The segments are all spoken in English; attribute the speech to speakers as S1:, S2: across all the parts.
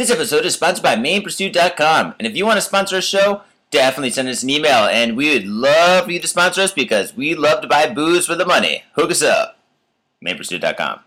S1: This episode is sponsored by MainPursuit.com, and if you want to sponsor a show, definitely send us an email, and we would love for you to sponsor us because we love to buy booze for the money. Hook us up. MainPursuit.com.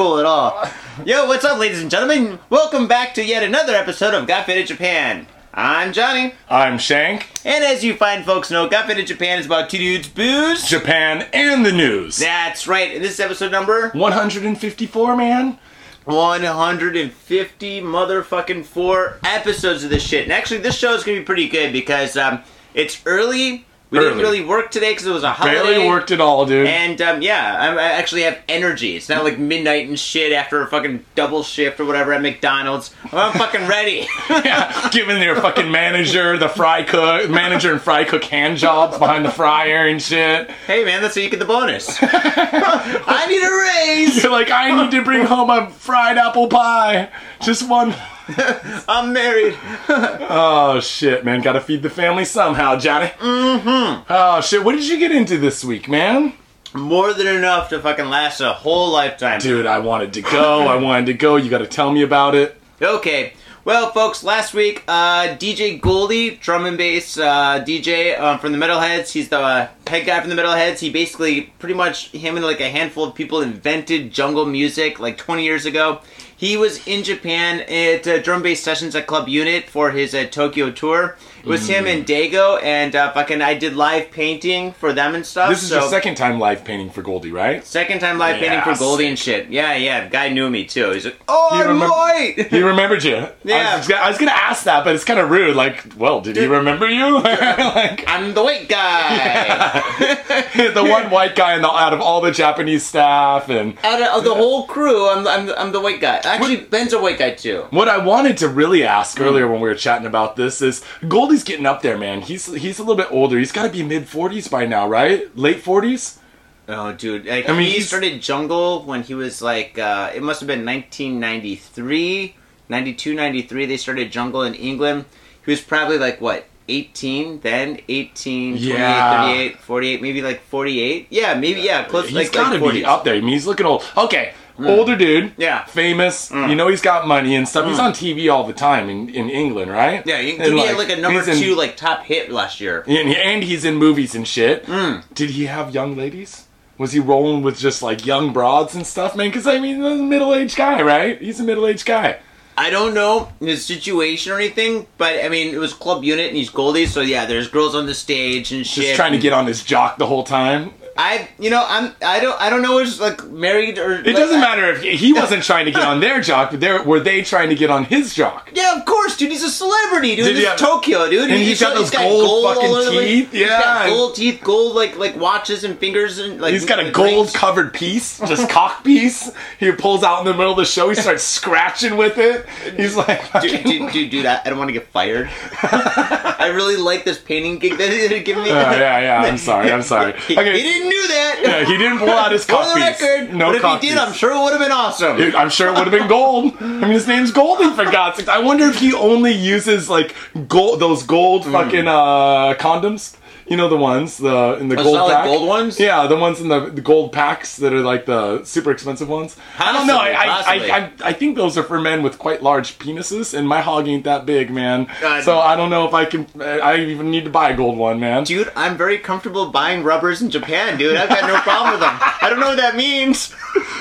S1: cool at all. Yo, what's up, ladies and gentlemen? Welcome back to yet another episode of Got Faded Japan. I'm Johnny,
S2: I'm Shank.
S1: and as you fine folks know, Got Faded Japan is about two dudes, booze.
S2: Japan and the news.
S1: That's right, and this is episode number
S2: 154, man.
S1: 150 motherfucking four episodes of this shit. And actually, this show is gonna be pretty good because um, it's early. We didn't really work today because it was a holiday.
S2: Barely worked at all, dude.
S1: And um, yeah, I'm, I actually have energy. It's not like midnight and shit after a fucking double shift or whatever at McDonald's. I'm fucking ready.
S2: yeah, giving their fucking manager, the fry cook, manager and fry cook hand jobs behind the fryer and shit.
S1: hey man, that's how you get the bonus. I need a raise.
S2: You're like, I need to bring home a fried apple pie. Just one.
S1: I'm married.
S2: Oh shit, man. Gotta feed the family somehow, Johnny. Mm-hmm. Oh shit, what did you get into this week, man?
S1: More than enough to fucking last a whole lifetime.
S2: Dude, I wanted to go. I wanted to go. You gotta tell me about it.
S1: Okay. Well, folks, last week, uh, DJ Goldie, drum and bass uh, DJ um, from the Metalheads, he's the uh, head guy from the Metalheads. He basically, pretty much, him and like a handful of people invented jungle music like 20 years ago. He was in Japan at uh, drum bass sessions at Club Unit for his uh, Tokyo tour. It was him and Dago, and uh, fucking I did live painting for them and stuff.
S2: This is
S1: so-
S2: your second time live painting for Goldie, right?
S1: Second time live painting for Goldie and shit. Yeah, yeah. The guy knew me too. He's like, oh,
S2: He
S1: I'm
S2: remem-
S1: white.
S2: He remembered you.
S1: Yeah.
S2: I was, I was gonna ask that, but it's kind of rude. Like, well, did he remember you? like,
S1: I'm the white guy.
S2: the one white guy in the, out of all the Japanese staff, and
S1: Out of the whole crew, I'm, I'm, I'm the white guy. Actually, Ben's a white guy too.
S2: what I wanted to really ask earlier when we were chatting about this is Goldie's getting up there, man. He's he's a little bit older. He's got to be mid forties by now, right? Late forties.
S1: Oh, dude. Like,
S2: I mean,
S1: he
S2: he's-
S1: started Jungle when he was like, uh, it must have been 1993, 92, 93. They started Jungle in England. He was probably like, what, 18 then? 18, 28,
S2: Yeah.
S1: 38, 48, maybe like 48? Yeah, maybe, yeah, close
S2: He's
S1: like,
S2: got to
S1: like
S2: be up there. I mean, he's looking old. Okay, Mm. older dude.
S1: Yeah.
S2: famous. Mm. You know, he's got money and stuff. He's mm. on TV all the time in, in England, right?
S1: Yeah, he,
S2: And,
S1: he had like a number
S2: he's in-
S1: two like top hit last year.
S2: And, and he's in movies and shit.
S1: Mm.
S2: Did he have young ladies? Was he rolling with just like young broads and stuff, man? Because I mean, he's a middle aged guy, right? He's a middle aged guy.
S1: I don't know his situation or anything, but I mean, it was club unit and he's Goldie, so yeah, there's girls on the stage and shit.
S2: Just trying to get on his jock the whole time.
S1: I, you know, I'm, I don't, I don't know if like married or.
S2: It doesn't matter if he, he wasn't trying to get on their jock, but they were they trying to get on his jock?
S1: Yeah, of course, dude. He's a celebrity, dude.
S2: Did
S1: This
S2: he
S1: is Tokyo, dude.
S2: And he's got those gold fucking
S1: all over the place.
S2: teeth?
S1: He's got
S2: Yeah.
S1: gold teeth, gold like like watches and fingers and like.
S2: He's got a gold
S1: rings.
S2: covered piece, just cock piece. He pulls out in the middle of the show. He starts scratching with it. He's like,
S1: Dude, dude, dude, dude, I, I don't want to get fired. I really like this painting gig that they're giving me.
S2: Oh, yeah, yeah. I'm sorry. I'm sorry.
S1: He,
S2: Okay.
S1: he didn't do that.
S2: Yeah, he didn't pull out his
S1: For
S2: cock
S1: the
S2: piece.
S1: record,
S2: No
S1: but if
S2: cock
S1: he did,
S2: piece.
S1: I'm sure it would have been awesome.
S2: Dude, I'm sure it would have been gold. I mean, his name's Goldie for God's sake. I wonder if he only uses like gold, those gold
S1: Hmm.
S2: fucking uh, condoms. You know the ones, the in the
S1: Oh,
S2: gold pack.
S1: gold ones?
S2: Yeah, the ones in the, the gold packs that are like the super expensive ones. I don't know. I I, I, I I think those are for men with quite large penises, and my hog ain't that big, man.
S1: God.
S2: So I don't know if I can. I even need to buy a gold one, man.
S1: Dude, I'm very comfortable buying rubbers in Japan, dude. I've got no problem with them. I don't know what that means.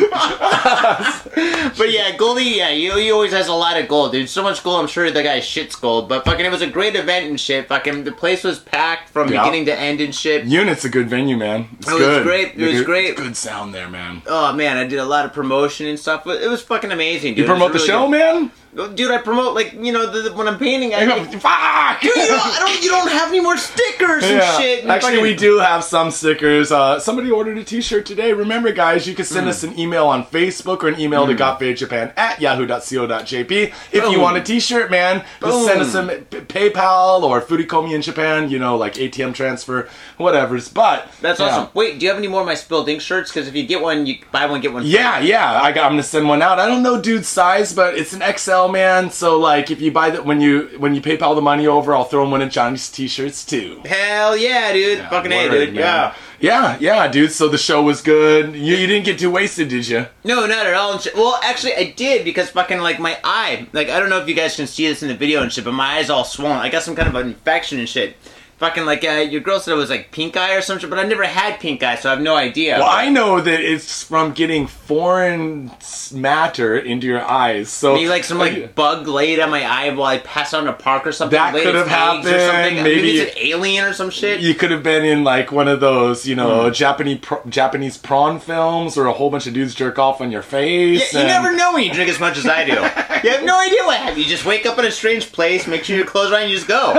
S1: but yeah, Goldie, yeah, he, he always has a lot of gold, dude. So much gold, I'm sure the guy shits gold. But fucking, it was a great event and shit. Fucking, the place was packed from
S2: Yeah.
S1: beginning to end and shit.
S2: Unit's a good venue, man. It's oh,
S1: It was
S2: good.
S1: great. It was
S2: Good-
S1: great.
S2: Good sound there, man.
S1: Oh man, I did a lot of promotion and stuff. It was fucking amazing, dude.
S2: You promote
S1: was
S2: the show,
S1: really
S2: man?
S1: Dude. I promote like you know the, the- when I'm painting. I,
S2: go, Fuck!
S1: Dude, you don't, I don't, you don't have any more stickers and
S2: Yeah.
S1: shit. and
S2: Actually,
S1: fucking-
S2: we do have some stickers. Uh, somebody ordered a T-shirt today. Remember, guys, you can send
S1: Hmm.
S2: us an email on Facebook or an email to gotfadedjapan at yahoo.co.jp. If you want a T-shirt, man, just send us some PayPal or Furikomi in Japan. You know, like ATM transfer, whatever's. But
S1: That's
S2: yeah.
S1: awesome. Wait, do you have any more of my spilled ink shirts? Because if you get one, you buy one get one. free.
S2: Yeah, yeah. I got, I'm gonna send one out. I don't know dude's size, but it's an XL, man. So like, if you buy that when you when you PayPal the money over, I'll throw in one of Johnny's T-shirts too.
S1: Hell yeah, dude. fucking
S2: Word,
S1: a, dude.
S2: man.
S1: Yeah.
S2: Yeah, yeah, dude. So the show was good. You, you didn't get too wasted, did you?
S1: No, not at all. Well, actually, I did because fucking like my eye. Like I don't know if you guys can see this in the video and shit, but my eye's all swollen. I got some kind of an infection and shit. Fucking like uh, your girl said it was like pink eye or some shit, but I've never had pink eye, so I have no idea.
S2: Well, I know that it's from getting foreign matter into your eyes. So
S1: Maybe like some like bug laid on my eye while I passed out in a park or something.
S2: That could have
S1: eggs or
S2: happened.
S1: something.
S2: Maybe-
S1: it's an alien or some shit.
S2: you could have been in like one of those, you know, Japanese pr- Japanese prawn films, where a whole bunch of dudes jerk off on your face.
S1: Yeah, you never know when you drink as much as I do. you have no idea what happened. You just wake up in a strange place, make sure your clothes are on, and you just go.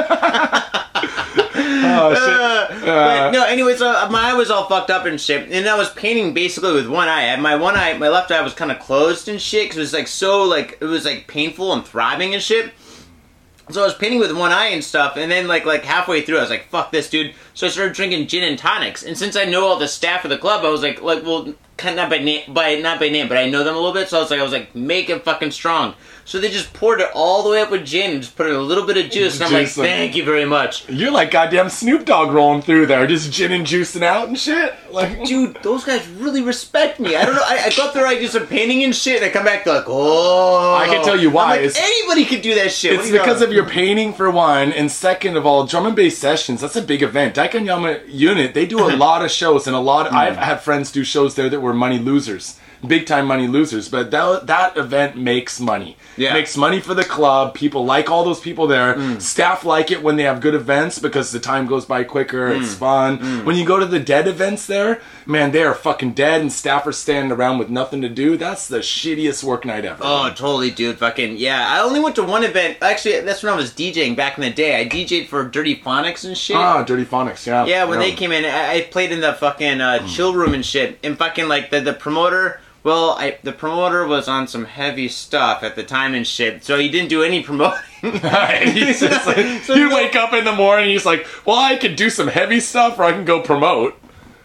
S2: Oh, shit.
S1: but no, anyway, so uh, my eye was all fucked up and shit, and I was painting basically with one eye. My one eye, my left eye was kind of closed and shit because it was like so like it was like painful and throbbing and shit. So I was painting with one eye and stuff, and then like like halfway through, I was like, "Fuck this, dude!" So I started drinking gin and tonics, and since I know all the staff of the club, I was like, like, well, kind of not by name, by not by name, but I know them a little bit. So I was like, I was like, make it fucking strong. So they just poured it all the way up with gin and just put in a little bit of juice, and I'm like,
S2: Juice, like-
S1: thank you very much.
S2: You're like goddamn Snoop Dogg rolling through there, just gin and juicing out and shit. Like,
S1: dude, those guys really respect me. I don't know. I, I go up there, I do some painting and shit, and I come back like, oh.
S2: I can tell you why.
S1: I'm like, anybody could do that shit.
S2: It's because of your painting for one, and second of all, drum and bass sessions. That's a big event. Daikanyama Unit, they do a lot of shows, and a lot. Of, I've mm. had friends do shows there that were money losers, big time money losers. But that that event makes money.
S1: Yeah.
S2: makes money for the club. People like all those people there. Staff like it when they have good events because the time goes by quicker. It's fun. When you go to the dead events there, man, they are fucking dead, and staff are standing around with nothing to do. That's the shittiest work night ever.
S1: Oh, totally, dude. Fucking yeah. I only went to one event. Actually, that's when I was DJing back in the day. I DJ'd for Dirtyphonics and shit.
S2: Ah, Dirty Phonics, yeah.
S1: yeah, when they came in, I, I played in the fucking uh, chill room and shit. And fucking like the the promoter. Well, I the promoter was on some heavy stuff at the time and shit, so he didn't do any promoting.
S2: Like,
S1: So
S2: you wake up in the morning, he's like, well, I could do some heavy stuff or I can go promote.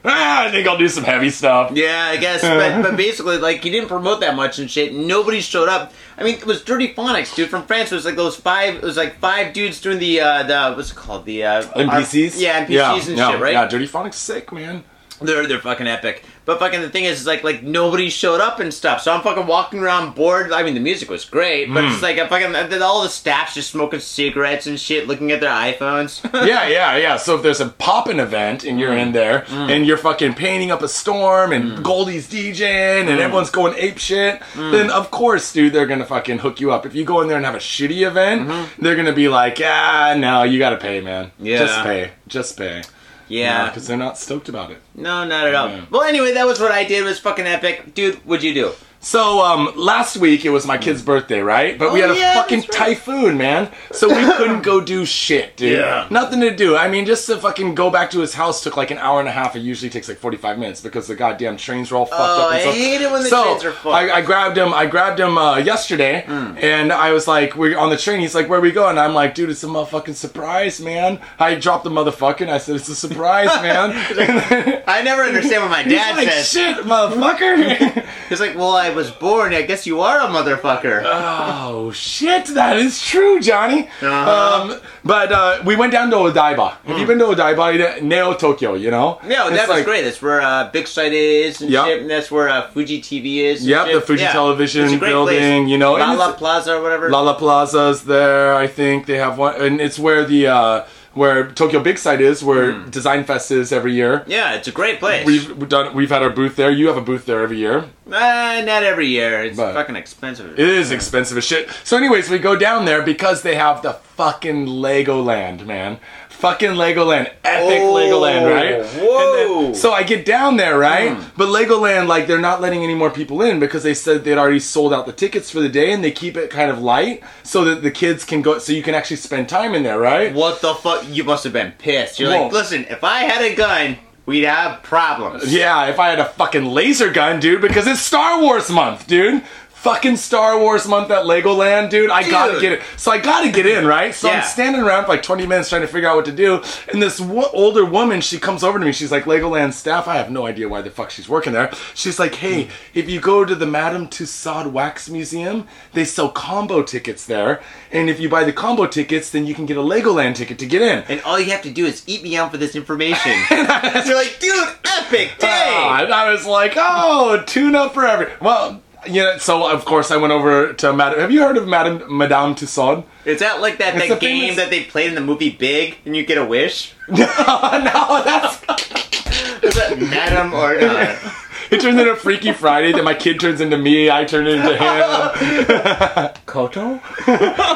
S2: Ah, I think I'll do some heavy stuff.
S1: Yeah, I guess, but, but basically, like, he didn't promote that much and shit. Nobody showed up. I mean, it was Dirtyphonics, dude, from France. It was like those five. It was like five dudes doing the uh, the what's it called the uh,
S2: MPCs?
S1: our- yeah, MPCs
S2: yeah,
S1: and
S2: yeah,
S1: shit, right?
S2: Yeah, Dirty Phonics sick, man.
S1: They're they're fucking epic. But fucking the thing is, is like like nobody showed up and stuff. So I'm fucking walking around bored. I mean, the music was great, but
S2: Hmm.
S1: it's like I fucking all the staff's just smoking cigarettes and shit, looking at their iPhones.
S2: yeah, yeah, yeah. So if there's a poppin' event and you're
S1: Mm.
S2: in there and you're fucking painting up a storm and Goldie's DJing
S1: Mm.
S2: and everyone's going ape shit, then of course, dude, they're gonna fucking hook you up. If you go in there and have a shitty event, they're gonna be like, ah, no, you gotta pay, man.
S1: Mm-hmm. Yeah.
S2: Just pay. Just pay.
S1: Yeah,
S2: Because they're not stoked about it.
S1: no, not at all.
S2: Yeah.
S1: Well, anyway, that was what I did. It was fucking epic, dude. What'd you do?
S2: So um, last week it was my kid's birthday, right? But we
S1: Oh,
S2: had a
S1: yeah,
S2: fucking
S1: right.
S2: typhoon, man. So we couldn't go do shit, dude.
S1: Yeah.
S2: Nothing to do. I mean, just to fucking go back to his house took like an hour and a half. It usually takes like forty five minutes because the goddamn trains were all fucked
S1: Oh,
S2: up. And
S1: I
S2: stuff.
S1: hate it when the
S2: so
S1: trains are fucked.
S2: I, I grabbed him. I grabbed him uh, yesterday,
S1: Hmm.
S2: and I was like, "We're on the train." He's like, "Where we going?" I'm like, "Dude, it's a motherfucking surprise, man." I dropped the motherfucker. and I said, "It's a surprise, man." And then-
S1: I never understand what my
S2: He's
S1: dad
S2: like,
S1: says.
S2: "Shit, motherfucker."
S1: He's like, "Well, I was born. I guess you are a motherfucker."
S2: Oh shit, that is true, Johnny.
S1: Uh-huh.
S2: Um, but uh, we went down to Odaiba. Have you been to Odaiba? Neo Tokyo, you know?
S1: Hmm. No,
S2: It's
S1: that was
S2: like-
S1: great. That's where uh, Big Sight is, and
S2: Yep.
S1: shit, and that's where uh, Fuji TV is. and
S2: Yep,
S1: shit.
S2: the Fuji
S1: Yeah.
S2: Television
S1: It's a great
S2: building,
S1: place.
S2: you know,
S1: Lala Plaza or whatever.
S2: Lala Plaza's there. I think they have one, and it's where the uh, where Tokyo Big Sight is, where Design Fest is every year.
S1: Yeah, it's a great place.
S2: We've we've done. We've had our booth there. You have a booth there every year.
S1: Uh, not every year. It's
S2: But-
S1: fucking expensive.
S2: It is expensive as shit. So, anyways, we go down there because they have the fucking Legoland, man. Fucking Legoland, epic
S1: Oh,
S2: Legoland, right?
S1: whoa.
S2: And then- so I get down there, right? Hmm. But Legoland, like, they're not letting any more people in because they said they'd already sold out the tickets for the day, and they keep it kind of light so that the kids can go, so you can actually spend time in there, right?
S1: What the fuck? You must have been pissed. You're
S2: Whoa.
S1: like, listen, if I had a gun, we'd have problems.
S2: Yeah, if I had a fucking laser gun, dude, because it's Star Wars month, dude. Fucking Star Wars month at Legoland, dude. I gotta get it. So I gotta get in, right? So
S1: Yeah.
S2: I'm standing around for like 20 minutes trying to figure out what to do. And this wo- older woman, she comes over to me. She's like, Legoland staff. I have no idea why the fuck she's working there. She's like, hey, if you go to the Madame Tussauds Wax Museum, they sell combo tickets there. And if you buy the combo tickets, then you can get a Legoland ticket to get in.
S1: And all you have to do is eat me out for this information. You're like, dude, epic day.
S2: Ah, and I was like, oh, tune up for every. Well, yeah. So of course I went over to Madame. Have you heard of Madame Madame Tussauds?
S1: Is that like that,
S2: It's
S1: that game
S2: famous-
S1: that they played in the movie Big and you get a wish?
S2: no, no, that's.
S1: Is that Madame or not?
S2: Uh, it turns into Freaky Friday. Then my kid turns into me. I turn into him.
S1: Koto?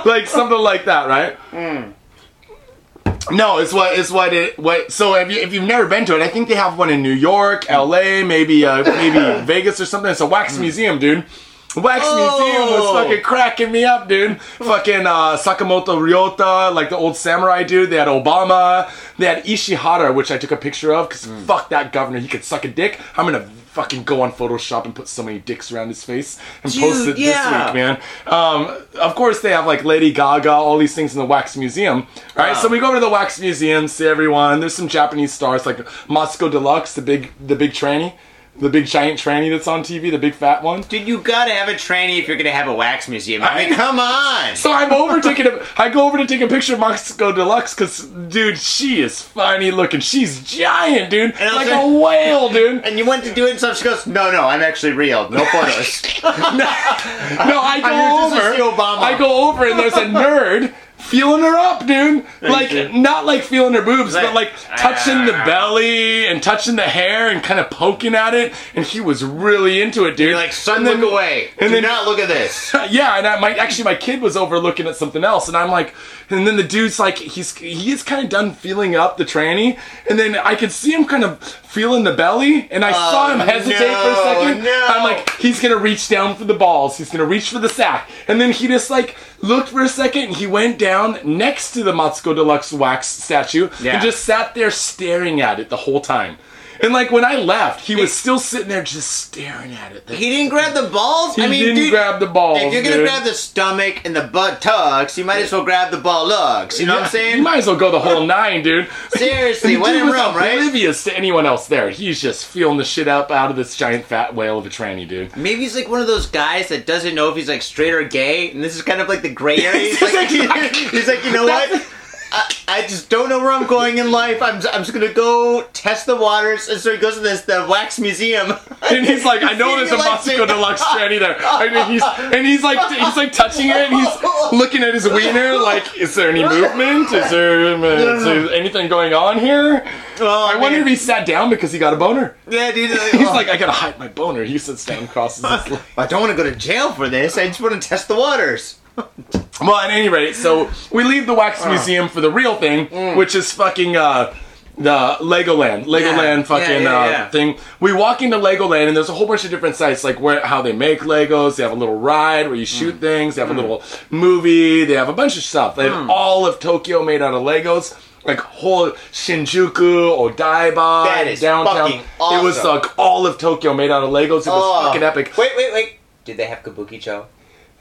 S2: like something like that, right? Hmm. No, it's what it's what it what. So if you if you've never been to it, I think they have one in New York, L.A., maybe uh, maybe Vegas or something. It's a wax museum, dude. Wax museum was
S1: Oh.
S2: fucking cracking me up, dude. fucking uh, Sakamoto Ryoma, like the old samurai dude. They had Obama. They had Ishihara, which I took a picture of because fuck that governor. He could suck a dick. I'm gonna fucking go on Photoshop and put so many dicks around his face and post it
S1: yeah.
S2: this week, man. Um, of course, they have like Lady Gaga, all these things in the Wax Museum. All right,
S1: Wow.
S2: so we go over to the Wax Museum, see everyone. There's some Japanese stars like Matsuko Deluxe, the big, the big tranny, the big giant tranny that's on TV, the big fat one.
S1: Dude, you gotta have a tranny if you're gonna have a wax museum. I mean, come on!
S2: So I'm over taking a, I go over to take a picture of Matsuko Deluxe because, dude, she is funny looking. She's giant, dude,
S1: And
S2: like
S1: also-
S2: a whale, dude.
S1: And you went to do it and stuff, she goes, no, no, I'm actually real. No photos.
S2: No,
S1: no, here
S2: go over. I go over and there's a nerd feeling her up, dude. Like not like feeling her boobs,
S1: Like,
S2: but like touching the
S1: ah.
S2: belly and touching the hair and kind of poking at it. And he was really into it, dude.
S1: You're like, son,
S2: then-
S1: look away.
S2: and
S1: Do
S2: then-
S1: not look at this.
S2: yeah, and I, my actually my kid was over looking at something else, and I'm like, and then the dude's like, he's he's kind of done feeling up the tranny, and then I could see him kind of feeling the belly, and I saw him oh, hesitate for a second.
S1: no.
S2: I'm like, he's gonna reach down for the balls, he's gonna reach for the sack, and then he just like looked for a second, and he went down next to the Matsuko Deluxe wax statue
S1: Yeah.
S2: and just sat there staring at it the whole time. And like when I left, he was still sitting there just staring at it.
S1: He didn't grab the balls?
S2: He
S1: I mean,
S2: didn't
S1: dude,
S2: grab the balls.
S1: if you're gonna
S2: dude.
S1: grab the stomach and the butt buttocks, you might as well grab the ball lugs. You know what I'm saying?
S2: You might as well go the whole nine, dude.
S1: Seriously, when in Rome, right?
S2: Oblivious to anyone else there. He's just feeling the shit up out of this giant fat whale of a tranny, dude.
S1: Maybe he's like one of those guys that doesn't know if he's like straight or gay, and this is kind of like the gray area. He's like, he's like you know what? I, I just don't know where I'm going in life. I'm, I'm just gonna go test the waters, and so he goes to this the wax museum.
S2: And he's like, I know there's a
S1: He likes
S2: Matsuko
S1: it.
S2: Deluxe tranny there. And he's and he's like he's like touching it and he's looking at his wiener like, is there any movement? Is there, um, is there anything going on here?
S1: Oh,
S2: I wonder if he sat down because he got a boner.
S1: Yeah, dude. Like,
S2: He's
S1: oh,
S2: like, I gotta hide my boner. He sits down, crosses his legs.
S1: I don't want to go to jail for this. I just want to test the waters.
S2: Well, at any rate, so we leave the wax
S1: Uh.
S2: museum for the real thing,
S1: Mm.
S2: which is fucking uh, the Legoland, Legoland
S1: Yeah,
S2: fucking
S1: yeah,
S2: uh,
S1: yeah.
S2: thing. We walk into Legoland, and there's a whole bunch of different sites, like where how they make Legos. They have a little ride where you shoot
S1: Mm.
S2: things. They have a little movie. They have a bunch of stuff. They have
S1: Mm.
S2: all of Tokyo made out of Legos. Like whole Shinjuku, Odaiba,
S1: That is
S2: downtown.
S1: fucking
S2: It was like all of Tokyo made out of Legos. It was
S1: Oh.
S2: fucking epic.
S1: Wait, wait, wait. Did they have Kabuki Cho?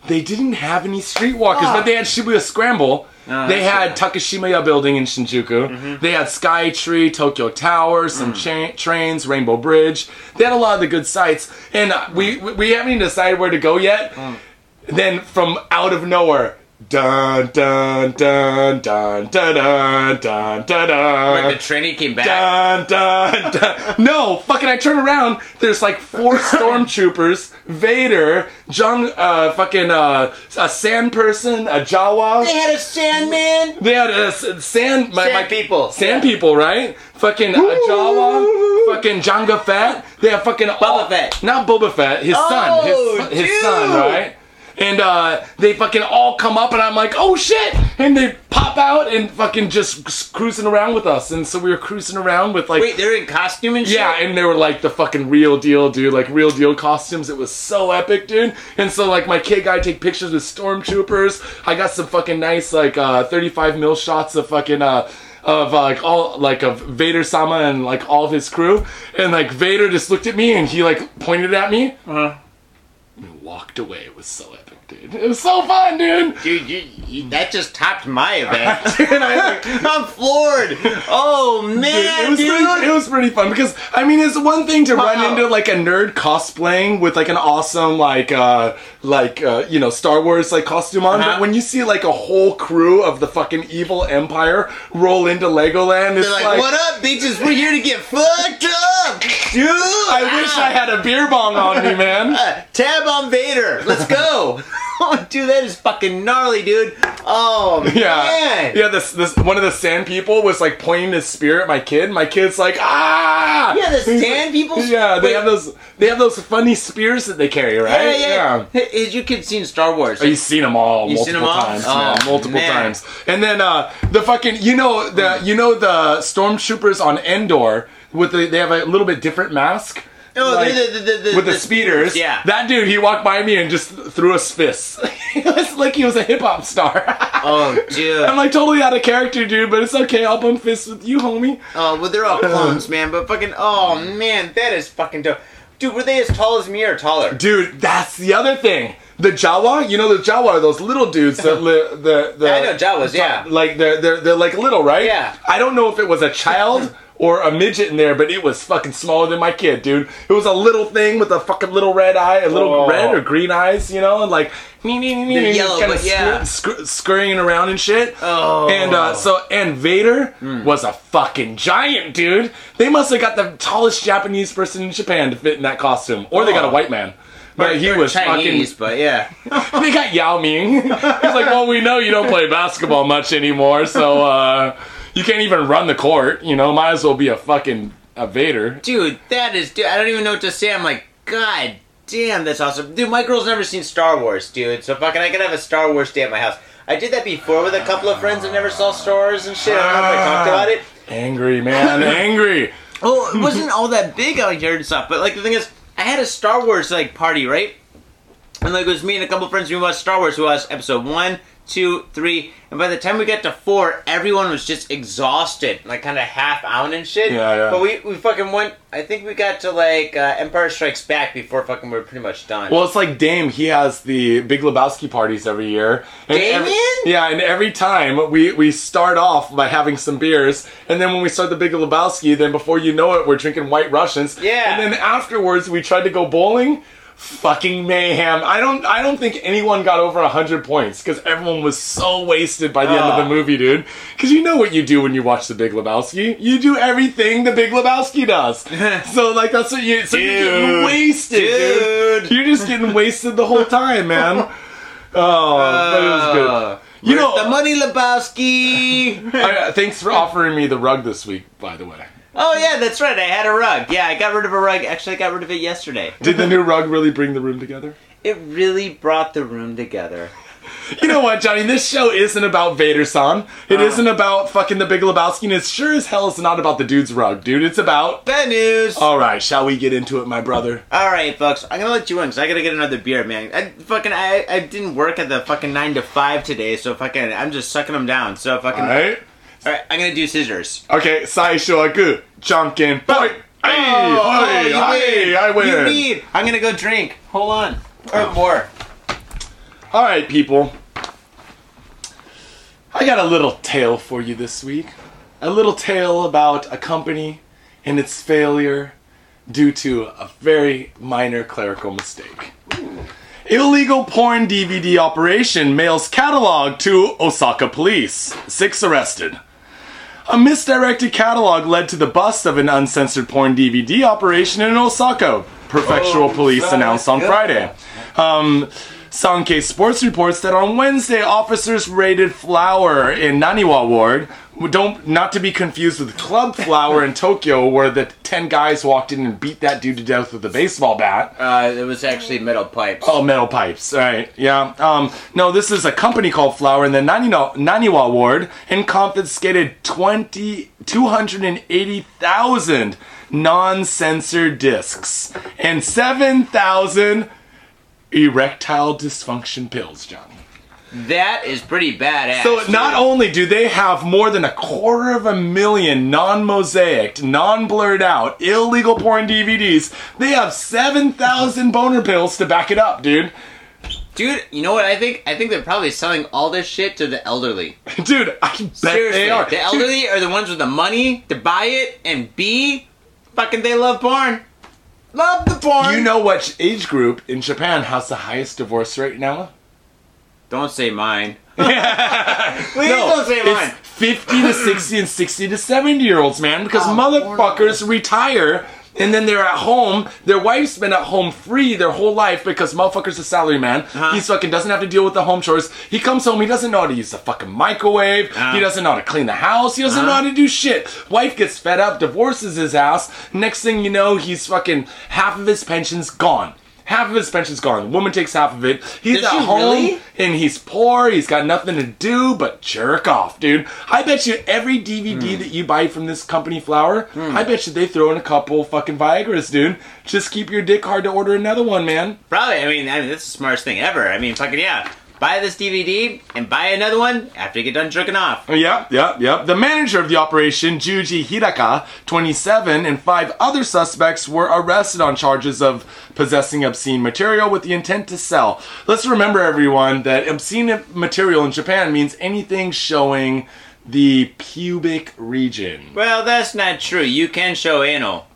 S2: They didn't have any streetwalkers,
S1: Ah.
S2: but they had Shibuya Scramble.
S1: Oh,
S2: they had Takashimaya Building in Shinjuku.
S1: Mm-hmm.
S2: They had Sky Tree, Tokyo Tower, some
S1: Mm.
S2: cha- trains, Rainbow Bridge. They had a lot of the good sites, and uh, we we we haven't even decided where to go yet.
S1: Mm.
S2: Then from out of nowhere, Dun dun dun dun dun dun dun dun
S1: When the
S2: dun.
S1: Trinity came back.
S2: Dun, dun, dun. No, fucking! I turn around. There's like four stormtroopers, Vader, Jung, uh, fucking uh, a sand person, a Jawa.
S1: They had a Sandman.
S2: They had a s- sand, my,
S1: Sand
S2: my
S1: people.
S2: sand
S1: Yeah.
S2: people, right? Fucking uh, Jawa, fucking Jango Fett. They have fucking all-
S1: Fett.
S2: not Boba Fett, his
S1: Oh,
S2: son, his, his son, right? And uh, they fucking all come up, and I'm like, oh shit! And they pop out and fucking just cruising around with us. And so we were cruising around with like
S1: Wait, they're in costume and shit.
S2: yeah, and they were like the fucking real deal, dude. Like real deal costumes. It was so epic, dude. And so like my kid guy take pictures with stormtroopers. I got some fucking nice like uh 35 mil shots of fucking uh of uh, like all like of Vader Sama and like all of his crew. And like Vader just looked at me and he like pointed at me. Uh-huh. Walked away. Was so epic, dude. It was so fun, dude.
S1: Dude, you, you, that just topped my event.
S2: and I,
S1: I'm floored. Oh man,
S2: it was
S1: dude.
S2: pretty, it was pretty fun because I mean it's one thing to run into like a nerd cosplaying with like an awesome like uh like uh you know Star Wars like costume on,
S1: Uh-huh.
S2: but when you see like a whole crew of the fucking evil empire roll into Legoland, it's
S1: They're like,
S2: like,
S1: what up, bitches? We're here to get fucked up, dude.
S2: I wish I had a beer bong on me, man.
S1: Uh, tab on Vader. Let's go. oh, dude, that is fucking gnarly, dude. Oh
S2: Yeah,
S1: man.
S2: yeah. This this one of the sand people was like pointing his spear at my kid. My kid's like, ah.
S1: Yeah, the sand people.
S2: Yeah, they
S1: Wait,
S2: have those. They have those funny spears that they carry,
S1: Yeah,
S2: right?
S1: yeah. Hey, Has your kid seen Star Wars?
S2: Oh, You've seen them all
S1: You've
S2: multiple
S1: seen 'em all?
S2: times,
S1: Oh,
S2: multiple
S1: man.
S2: times. And then uh, the fucking, you know the, you know the stormtroopers on Endor with the, they have a little bit different mask.
S1: Oh,
S2: Like,
S1: the, the, the,
S2: with the, speeders,
S1: Yeah.
S2: That dude, he walked by me and just threw us fists. it was like he was a hip hop star.
S1: oh, dude.
S2: I'm like totally out of character, dude, but it's okay. I'll bump fists with you, homie.
S1: Oh, well, they're all clones, man. But fucking, oh man, that is fucking dope. Dude, were they as tall as me or taller?
S2: Dude, that's the other thing. The Jawa, you know the Jawa are those little dudes that live the the
S1: I know Jawas, yeah.
S2: like they're they're they're like little, right?
S1: Yeah.
S2: I don't know if it was a child or a midget in there, but it was fucking smaller than my kid, dude. It was a little thing with a fucking little red eye, a little
S1: Oh.
S2: red or green eyes, you know, and like me me me me
S1: They're
S2: me,
S1: yellow,
S2: kinda
S1: yeah.
S2: scur- scurrying around and shit.
S1: Oh.
S2: And uh, so and Vader
S1: Hmm.
S2: was a fucking giant, dude. They must have got the tallest Japanese person in Japan to fit in that costume, or they got a
S1: Oh.
S2: white man. But he was
S1: Chinese,
S2: fucking.
S1: but yeah.
S2: They got Yao Ming. He's like, well, we know you don't play basketball much anymore, so uh, you can't even run the court. You know, might as well be a fucking a Vader.
S1: Dude, that is, dude, I don't even know what to say. I'm like, God damn, that's awesome. Dude, my girl's never seen Star Wars, dude. So fucking, I can have a Star Wars day at my house. I did that before with a couple of friends that never saw Star Wars and shit. I don't know if I talked about it.
S2: Angry man, angry.
S1: Oh, it wasn't all that big out here and stuff. But like the thing is, I had a Star Wars like party, right? And like it was me and a couple friends. We watched Star Wars. We watched episode one, two, three, and by the time we got to four, everyone was just exhausted, like kind of half out and shit.
S2: Yeah, yeah.
S1: But we we fucking went. I think we got to like uh, Empire Strikes Back before fucking we were pretty much done.
S2: Well, it's like Dame. He has the Big Lebowski parties every year. And every- yeah, and every time we we start off by having some beers, and then when we start the Big Lebowski, then before you know it, we're drinking White Russians.
S1: Yeah.
S2: And then afterwards, we tried to go bowling. Fucking mayhem! I don't. I don't think anyone got over hundred points because everyone was so wasted by the end of the
S1: Ah.
S2: movie, dude. Because you know what you do when you watch the Big Lebowski. You do everything the Big Lebowski does. so like that's what you. So you're getting wasted, dude.
S1: Dude.
S2: You're just getting wasted the whole time, man. Oh, but it was good.
S1: Uh,
S2: You
S1: where's
S2: know-
S1: the money, Lebowski.
S2: I, thanks for offering me the rug this week, by the way.
S1: Oh yeah, that's right. I had a rug. Yeah, I got rid of a rug. Actually, I got rid of it yesterday.
S2: Did the new rug really bring the room together?
S1: It really brought the room together.
S2: You know what, Johnny? This show isn't about Vader San. It
S1: Uh.
S2: not about fucking the Big Lebowski, and it sure as hell is not about the dude's rug, dude. It's about.
S1: Bad news.
S2: All right, shall we get into it, my brother?
S1: All right, folks. I'm gonna let you in because I gotta get another beer, man. I fucking I, I didn't work at the fucking nine to five today, so fucking I'm just sucking them down. So fucking.
S2: All right.
S1: All right, I'm gonna do scissors.
S2: Okay, Saisho Agu, Janken, boy. Hey,
S1: Oh,
S2: hey,
S1: you
S2: hey. I win.
S1: You lead. I'm gonna go drink. Hold on. Or oh. more.
S2: All right, people. I got a little tale for you this week. A little tale about a company and its failure due to a very minor clerical mistake. Illegal porn DVD operation mails catalog to Osaka police. Six arrested. A misdirected catalog led to the bust of an uncensored porn DVD operation in Osaka, prefectural police announced on Friday. Um, Sankei Sports reports that on Wednesday, officers raided Flower in Naniwa Ward. Don't not to be confused with Club Flower in Tokyo, where the ten guys walked in and beat that dude to death with a baseball bat.
S1: Uh, it was actually metal pipes.
S2: Oh, metal pipes. All right. Yeah. Um, no, this is a company called Flower in the Naniwa, Naniwa ward and confiscated 20, 280,000 non-censored discs and 7,000 erectile dysfunction pills, Johnny.
S1: That is pretty badass.
S2: So not
S1: dude.
S2: only do they have more than a quarter of a million non-mosaicked, non-blurred out, illegal porn DVDs, they have 7,000 boner pills to back it up, dude.
S1: dude, you know what I think? I think they're probably selling all this shit to the elderly.
S2: Dude, I bet
S1: Seriously,
S2: they are.
S1: the
S2: Dude,
S1: elderly are the ones with the money to buy it, and B, fucking they love porn. Love the porn.
S2: You know what age group in Japan has the highest divorce rate now?
S1: Don't say mine.
S2: Please
S1: Please don't say mine.
S2: It's 50 to 60 and 60 to 70 year olds, man, because
S1: Oh,
S2: motherfuckers retire and then they're at home. Their wife's been at home free their whole life because motherfucker's a salary man.
S1: Uh-huh.
S2: He fucking doesn't have to deal with the home chores. He comes home, he doesn't know how to use the fucking microwave.
S1: Uh-huh.
S2: He doesn't know how to clean the house. He doesn't know how to do shit. Wife gets fed up, divorces his ass. Next thing you know, he's fucking half of his pension's gone. Half of his pension's gone. The woman takes half of it. He's
S1: Does
S2: at home
S1: really?
S2: and he's poor. He's got nothing to do but jerk off, dude. I bet you every DVD
S1: Hmm.
S2: that you buy from this company, Flower, I bet you they throw in a couple fucking Viagra's, dude. Just keep your dick hard to order another one, man.
S1: Probably. I mean, I mean, that's the smartest thing ever. I mean, fucking yeah. Buy this DVD and buy another one after you get done jerking off.
S2: Yep, yep, yep. The manager of the operation, Juji Hiraka, 27, and five other suspects were arrested on charges of possessing obscene material with the intent to sell. Let's remember, everyone, that obscene material in Japan means anything showing the pubic region.
S1: Well, that's not true. You can show anal.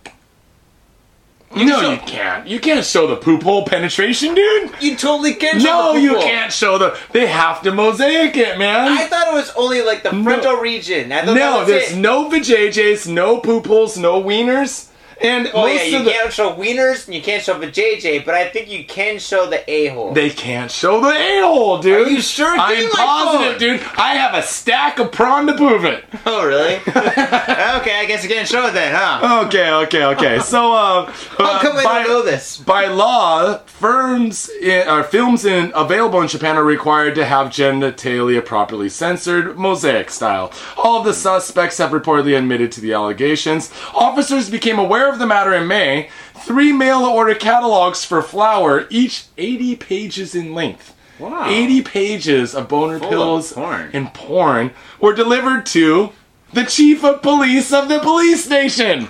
S2: No,
S1: show-
S2: you can't. You can't show the poop hole penetration, dude.
S1: You totally can. show
S2: No, you
S1: poo-poo.
S2: can't show the. They have to mosaic it, man.
S1: I thought it was only like the frontal region. I thought that
S2: No, there's
S1: it.
S2: no vajayjays, no poop holes, no wieners. And
S1: Oh yeah, you
S2: the,
S1: can't show wieners and you can't show the JJ, but I think you can show the a hole.
S2: they can't show the a-hole, dude.
S1: Are you sure?
S2: I'm positive, dude. I have a stack of prawn to prove it.
S1: oh really? okay, I guess you can't show it then, huh?
S2: Okay, okay, okay. So, uh,
S1: How
S2: uh,
S1: come I
S2: by,
S1: don't know this?
S2: by law, firms in, or films in, available in Japan are required to have genitalia properly censored, mosaic style. All of the suspects have reportedly admitted to the allegations. Officers became aware of the matter in May. Three mail order catalogs for Flower, each 80 pages in length.
S1: Wow.
S2: 80 pages of boner
S1: Full of
S2: pills
S1: porn.
S2: and porn were delivered to the chief of police of the police station.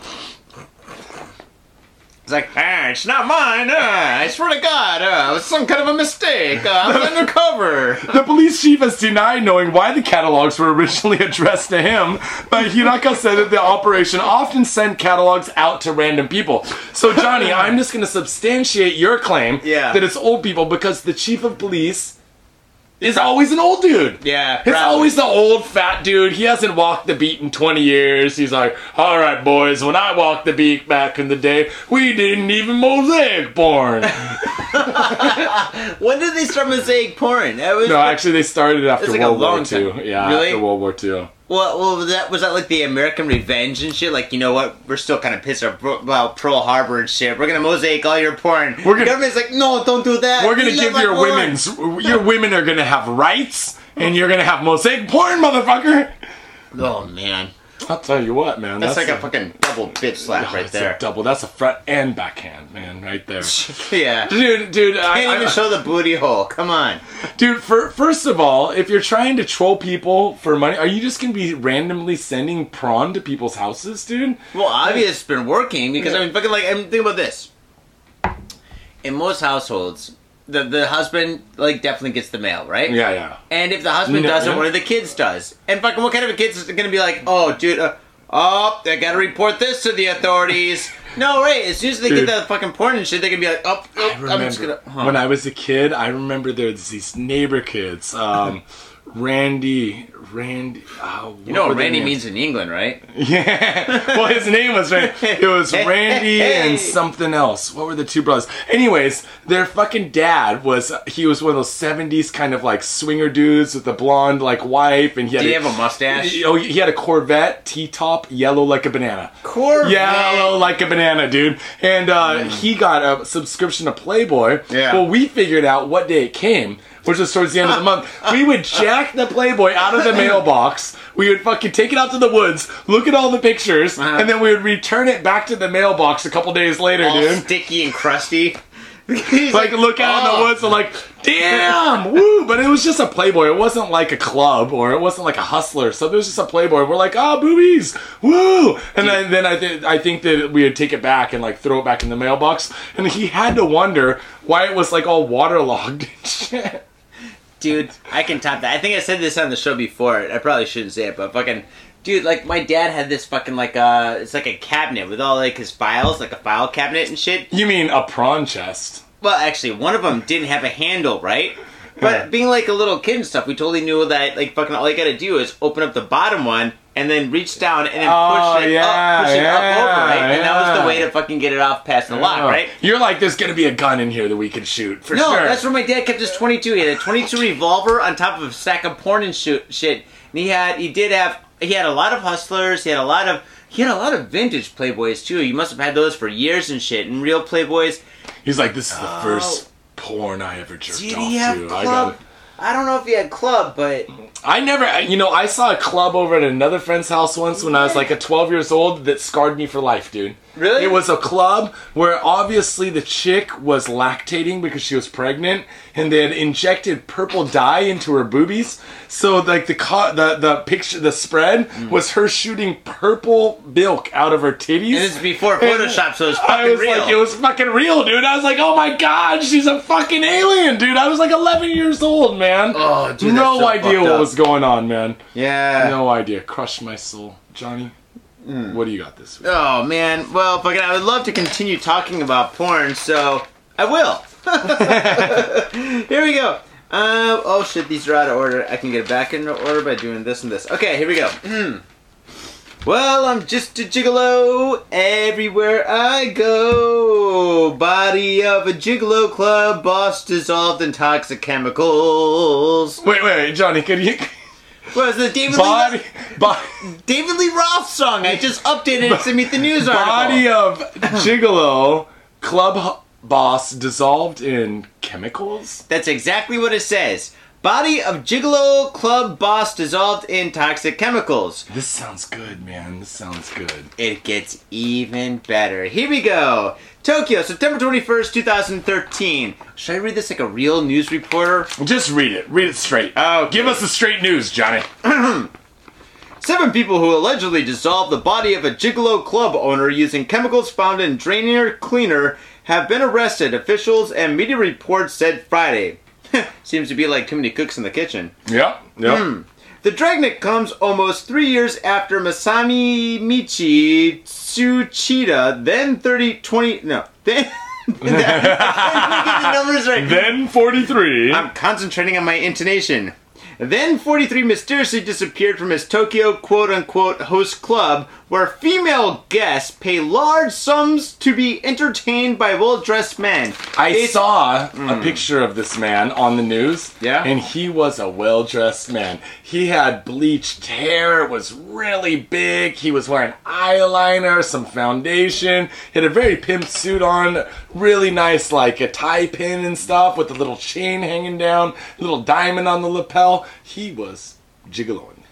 S1: It's like, ah, it's not mine. Uh, I swear to God, uh, it was some kind of a mistake. Uh, I'm undercover.
S2: The police chief has denied knowing why the catalogs were originally addressed to him, but Hiraka said that the operation often sent catalogs out to random people. So, Johnny, I'm just going to substantiate your claim
S1: Yeah.
S2: that it's old people because the chief of police is always an old dude.
S1: Yeah,
S2: It's
S1: probably.
S2: always the old fat dude. He hasn't walked the beat in 20 years. He's like, all right, boys, when I walked the beat back in the day, we didn't even mosaic porn.
S1: When did they start mosaic porn? That was
S2: no, actually, they started after
S1: like
S2: World War II.
S1: time.
S2: Yeah,
S1: Really?
S2: after World War II.
S1: Well, well, was that was that like the American revenge and shit? Like, you know what? We're still kind of pissed about Pearl Harbor and shit. We're gonna mosaic all your porn.
S2: We're gonna-
S1: the government's like, no, don't do that.
S2: We're gonna give your
S1: our porn."
S2: women's your women are gonna have rights and you're gonna have mosaic porn, motherfucker.
S1: Oh man,
S2: I'll tell you what, man.
S1: that's, like a fucking double bitch slap
S2: oh,
S1: right
S2: a
S1: there.
S2: double. That's a front and backhand, man, right there.
S1: yeah.
S2: Dude, dude, I,
S1: Can't even
S2: I-
S1: show the booty hole. Come on.
S2: dude. For, first of all, if you're trying to troll people for money, are you just gonna be randomly sending prawn to people's houses, dude?
S1: Well, obviously it's been working because I mean, fucking like, I mean, think about this. In most households, the the husband like definitely gets the mail, right?
S2: Yeah, yeah.
S1: And if the husband
S2: No,
S1: doesn't, one of the kids does. And fucking, what kind of a kid kid's going to be like? Oh, dude, uh, Oh, I gotta report this to the authorities. No, right. As soon as they
S2: Dude.
S1: get that fucking porn and shit, they can be like, oh, oh
S2: I
S1: I'm just
S2: remember
S1: gonna. Huh.
S2: when I was a kid. I remember there was these neighbor kids. Um, Randy, Randy. Oh,
S1: you know what Randy means in England, right?
S2: Yeah. Well, his name was Randy. It was Randy and something else. What were the two brothers? Anyways, their fucking dad was he was one of those '70s kind of like swinger dudes with a blonde like wife, and he had
S1: Did he have a mustache?
S2: Oh, he had a Corvette T-top, yellow like a banana.
S1: Corvette.
S2: Yellow like a banana, dude. And uh, he got a subscription to Playboy.
S1: Yeah.
S2: Well, we figured out what day it came, which was towards the end of the month. We would jack the Playboy out of the mailbox. We would fucking take it out to the woods, look at all the pictures,
S1: Uh-huh.
S2: and then we would return it back to the mailbox a couple days later,
S1: All
S2: dude.
S1: sticky and crusty. He's
S2: Like look out in
S1: "Oh."
S2: the woods and like, damn, woo! But it was just a Playboy. It wasn't like a club or it wasn't like a hustler. So it was just a Playboy. We're like, oh, boobies, woo! And then, then I think I think that we would take it back and like throw it back in the mailbox. And he had to wonder why it was like all waterlogged and shit.
S1: Dude, I can top that. I think I said this on the show before. I probably shouldn't say it, but fucking, dude, like my dad had this fucking like uh, it's like a cabinet with all like his files, like a file cabinet and shit.
S2: You mean a prawn chest?
S1: Well, actually, one of them didn't have a handle, right? But
S2: Yeah.
S1: being like a little kid and stuff, we totally knew that like fucking all you gotta do is open up the bottom one and then reach down and then
S2: Oh,
S1: push it
S2: yeah,
S1: up, push it up over, right? And that was the way to fucking get it off past the lock,
S2: Oh.
S1: right?
S2: You're like, there's gonna be a gun in here that we can shoot for
S1: No,
S2: sure.
S1: that's where my dad kept his 22. He had a 22 revolver on top of a stack of porn and shoot, shit. And he had, he did have, he had a lot of hustlers. He had a lot of, he had a lot of vintage Playboys too. You must have had those for years and shit. And real Playboys.
S2: He's like, this is the oh. first porn I ever jerked off to. I got
S1: club? I don't know if he had club, but
S2: I never, you know, I saw a club over at another friend's house once when I was like a 12 years old that scarred me for life, dude.
S1: Really?
S2: It was a club where obviously the chick was lactating because she was pregnant, and they had injected purple dye into her boobies. So like the co- the the picture, the spread mm. was her shooting purple milk out of her titties.
S1: and this is before Photoshop, so it's fucking I
S2: was
S1: real.
S2: like, it was fucking real, dude. I was like, oh my god, she's a fucking alien, dude. I was like 11 years old, man.
S1: Oh, dude,
S2: no
S1: so
S2: idea what
S1: up.
S2: was going on, man.
S1: yeah.
S2: No idea. Crushed my soul, Johnny. What do you got this week?
S1: Oh man, well, fucking, I would love to continue talking about porn, so I will. here we go. Uh, oh shit, these are out of order. I can get it back in order by doing this and this. Okay, here we go. Hmm. Well, I'm just a gigolo everywhere I go. Body of a gigolo club, boss dissolved in toxic chemicals.
S2: Wait, wait, Johnny, could you
S1: What is the David
S2: body,
S1: Lee, David Lee Roth song? I just updated it to meet the news article.
S2: body of gigolo club boss dissolved in chemicals?
S1: That's exactly what it says. Body of Gigolo Club boss dissolved in toxic chemicals.
S2: This sounds good, man. This sounds good.
S1: It gets even better. Here we go. Tokyo, September 21st, 2013. Should I read this like a real news reporter?
S2: Just read it. Read it straight.
S1: Oh, okay.
S2: Give us the straight news, Johnny.
S1: Seven people who allegedly dissolved the body of a Gigolo Club owner using chemicals found in Drainier Cleaner have been arrested, officials and media reports said Friday. Seems to be like too many cooks in the kitchen.
S2: Yep. Yep. Hmm.
S1: The Dragnet comes almost three years after Masami Michi Tsuchida, then 30, 20, no, then, I can't get the numbers right.
S2: Then 43.
S1: I'm concentrating on my intonation. Then 43 mysteriously disappeared from his Tokyo quote unquote host club, where female guests pay large sums to be entertained by well dressed men.
S2: I
S1: It's-
S2: saw a hmm. picture of this man on the news.
S1: Yeah?
S2: And he was a well dressed man. He had bleached hair, it was really big. He was wearing eyeliner, some foundation. He had a very pimp suit on, really nice, like a tie pin and stuff with a little chain hanging down, little diamond on the lapel. He was gigoloing.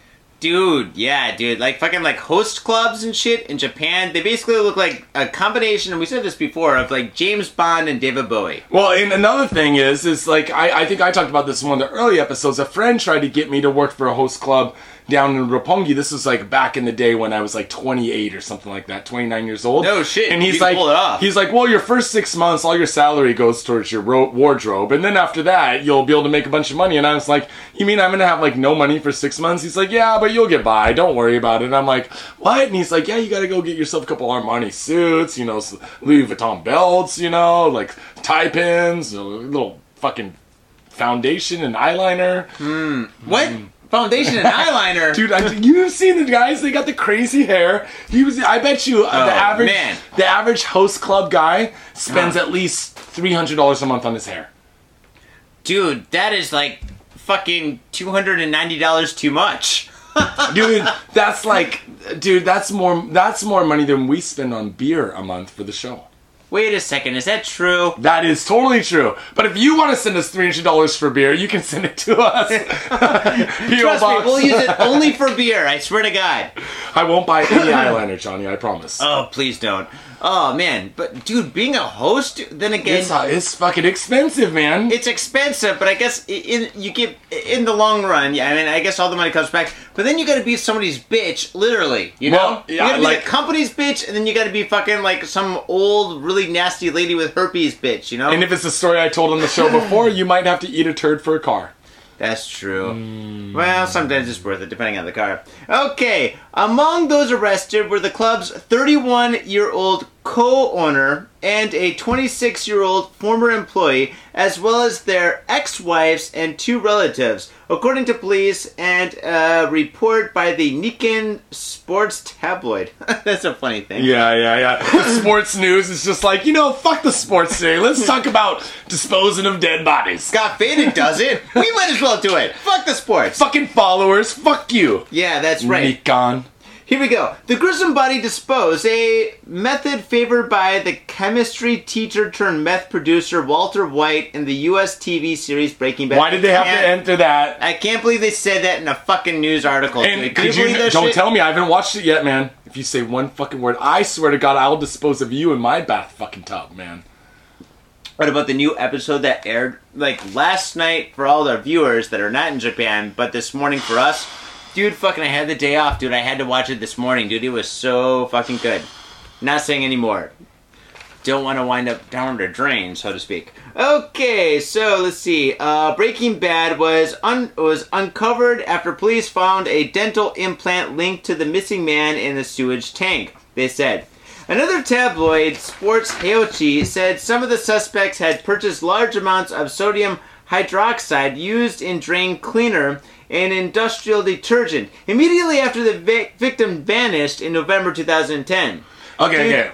S1: Dude, yeah, dude. Like fucking like host clubs and shit in Japan, they basically look like a combination, and we said this before, of like James Bond and David Bowie.
S2: Well, and another thing is, is like I, I think I talked about this in one of the early episodes. A friend tried to get me to work for a host club down in Roppongi. This was like back in the day when I was like 28 or something like that, 29 years old.
S1: No shit,
S2: And he's like,
S1: pull it off.
S2: he's like, well, your first six months, all your salary goes towards your ro- wardrobe, and then after that, you'll be able to make a bunch of money. And I was like, you mean I'm gonna have like no money for six months? He's like, yeah, but you'll get by. Don't worry about it. And I'm like, what? And he's like, yeah, you gotta go get yourself a couple Armani suits, you know, Louis Vuitton belts, you know, like tie pins, a little fucking foundation and eyeliner. Hmm.
S1: What? Mm. Foundation and eyeliner.
S2: Dude, I, you've seen the guys. They got the crazy hair. He was. I bet you uh, the
S1: Oh,
S2: average
S1: man.
S2: the average host club guy spends at least three hundred dollars a month on his hair.
S1: Dude, that is like fucking $290 too much.
S2: Dude, that's like, dude, that's more. That's more money than we spend on beer a month for the show.
S1: Wait a second, is that true?
S2: That is totally true. But if you want to send us three hundred dollars for beer, you can send it to us.
S1: Trust
S2: box.
S1: me, we'll use it only for beer, I swear to God.
S2: I won't buy any eyeliner, Johnny. I promise.
S1: Oh, please don't. Oh, man. But, dude, being a host, then again,
S2: it's uh, it's fucking expensive, man.
S1: it's expensive, but I guess in you get in the long run. Yeah, I mean, I guess all the money comes back. But then you got to be somebody's bitch, literally. You know,
S2: Well,
S1: you got to be
S2: like-
S1: the company's bitch, and then you got to be fucking like some old, really nasty lady with herpes bitch. You know,
S2: And if it's a story I told on the show before, you might have to eat a turd for a car.
S1: That's true. Well, sometimes it's worth it, depending on the car. Okay, among those arrested were the club's 31 year old co owner and a 26 year old former employee, as well as their ex wives and two relatives, according to police and a report by the Nikkan Sports Tabloid. That's a funny thing.
S2: Yeah, yeah, yeah. Sports news is just like, you know, fuck the sports today. Let's talk about disposing of dead bodies.
S1: Got Faded does it. We might as well do it. Fuck the sports.
S2: Fucking followers, fuck you.
S1: Yeah, that's right.
S2: Nikon.
S1: Here we go. The gruesome body disposed, a method favored by the chemistry teacher turned meth producer Walter White in the U.S. TV series Breaking Bad.
S2: Why did they have to enter that?
S1: I can't believe they said that in a fucking news article.
S2: And
S1: dude.
S2: Could
S1: you
S2: you,
S1: believe that
S2: don't
S1: shit?
S2: tell me, I haven't watched it yet, man. If you say one fucking word, I swear to God, I'll dispose of you in my bath fucking tub, man.
S1: What about the new episode that aired like last night for all our viewers that are not in Japan, but this morning for us? Dude, fucking, I had the day off, dude. I had to watch it this morning, dude. It was so fucking good. Not saying anymore. Don't want to wind up down the drain, so to speak. Okay, so let's see. Uh, Breaking Bad was un- was uncovered after police found a dental implant linked to the missing man in the sewage tank. They said. Another tabloid, Sports Hochi, said some of the suspects had purchased large amounts of sodium hydroxide used in drain cleaner and industrial detergent immediately after the vic- victim vanished in November 2010.
S2: Okay,
S1: Dude.
S2: okay.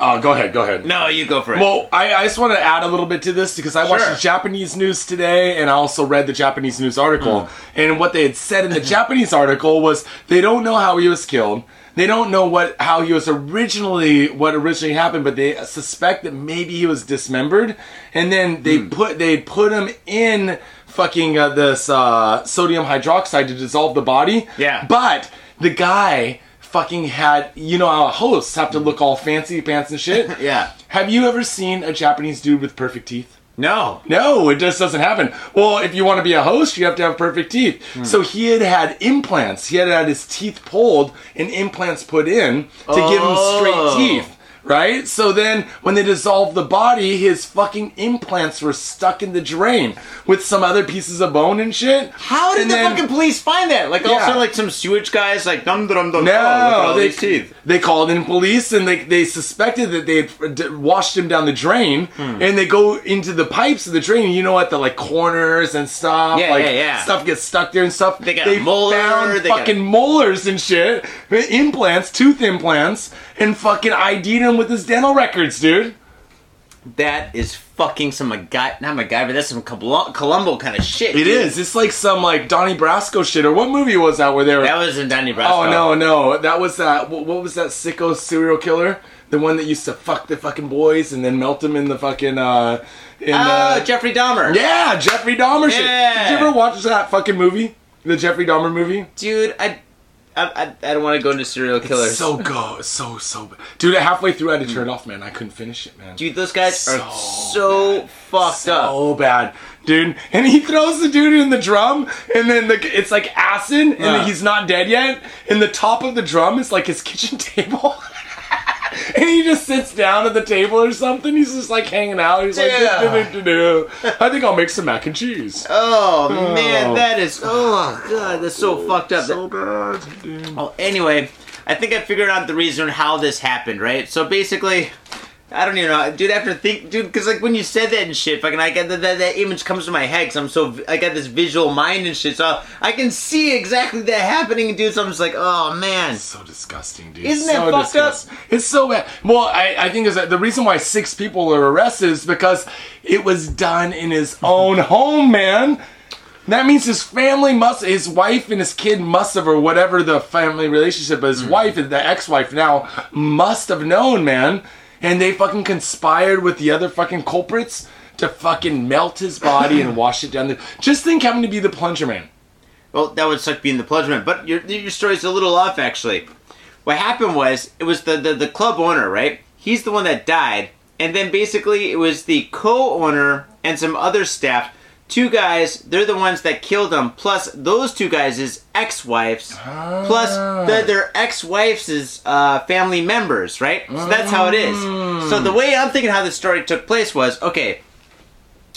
S2: Oh, go ahead, go ahead.
S1: No, you go for it.
S2: Well, I, I just want to add a little bit to this because I watched
S1: Sure.
S2: the Japanese news today and I also read the Japanese news article.
S1: Hmm.
S2: And what they had said in the Japanese article was they don't know how he was killed. They don't know what how he was originally what originally happened, but they suspect that maybe he was dismembered, and then they
S1: Hmm.
S2: put they put him in fucking uh, this uh, sodium hydroxide to dissolve the body.
S1: Yeah.
S2: but the guy fucking had you know how hosts have to look all fancy pants and shit.
S1: yeah.
S2: Have you ever seen a Japanese dude with perfect teeth?
S1: No.
S2: No, it just doesn't happen. Well, if you want to be a host, you have to have perfect teeth. So he had had implants. He had had his teeth pulled and implants put in to give him
S1: Oh.
S2: straight teeth. Right? So then when they dissolved the body, his fucking implants were stuck in the drain with some other pieces of bone and shit.
S1: How did
S2: And
S1: the
S2: then-
S1: fucking police find that? Like,
S2: Yeah.
S1: also, like, some sewage guys, like, dum dum dum. at
S2: No,
S1: all
S2: they,
S1: these teeth.
S2: they called in police and they, they suspected that they had washed him down the drain
S1: Hmm.
S2: and they go into the pipes of the drain. You know what? The like corners and stuff.
S1: Yeah,
S2: like,
S1: yeah, yeah.
S2: Stuff gets stuck there and stuff.
S1: They got a molar,
S2: found
S1: they got-
S2: fucking molars and shit, implants, tooth implants, and fucking ID'd him with his dental records, dude.
S1: That is fucking some MacGy- not MacGyver. That's some Colum- Columbo kind of shit.
S2: It
S1: dude.
S2: is. It's like some like Donnie Brasco shit. Or what movie was that where they were?
S1: That was in Donnie Brasco.
S2: Oh no, no, that was that. What, what was that sicko serial killer? The one that used to fuck the fucking boys and then melt them in the fucking uh. In
S1: Oh,
S2: the,
S1: Jeffrey Dahmer.
S2: yeah, Jeffrey Dahmer shit.
S1: Yeah.
S2: Did you ever watch that fucking movie? The Jeffrey Dahmer movie?
S1: dude. I I, I, I don't want to go into serial killers.
S2: So go, so so, bad. dude. Halfway through, I had to turn it off, man. I couldn't finish it, man.
S1: Dude, those guys are
S2: So
S1: so fucked up.
S2: so bad, dude. And he throws the dude in the drum, and then the, it's like acid, and
S1: Yeah.
S2: he's not dead yet. And the top of the drum is like his kitchen table. And he just sits down at the table or something. He's just like hanging out. He's like,
S1: Yeah.
S2: "Do-do-do-do-do. I think I'll make some mac and cheese.
S1: Oh, man,
S2: Oh.
S1: that is. Oh god, that's so fucked up.
S2: So bad, dude.
S1: Well, anyway, I think I figured out the reason how this happened, right? So basically, I don't even know, dude. After think, dude, because like when you said that and shit, fucking, I got that, that that image comes to my head because I'm so I got this visual mind and shit, so I can see exactly that happening, dude. So I'm just like, oh man,
S2: So disgusting, dude.
S1: Isn't that
S2: so
S1: fucked up?
S2: It's so bad. Well, I, I think is that the reason why six people are arrested is because it was done in his own home, man. That means his family must, his wife and his kid must have, or whatever the family relationship, but his
S1: Mm.
S2: wife, the ex-wife now, must have known, man. And they fucking conspired with the other fucking culprits to fucking melt his body and wash it down. The, just think having to be the plunger man.
S1: Well, that would suck being the plunger man, but your your story's a little off actually. What happened was it was the, the the club owner, right? He's the one that died, and then basically it was the co-owner and some other staff. Two guys, they're the ones that killed him. Plus, those two guys' ex-wives, plus the, ah. their ex-wives' uh, family members, right? So that's how it is. So the mm. way I'm thinking how this story took place was okay.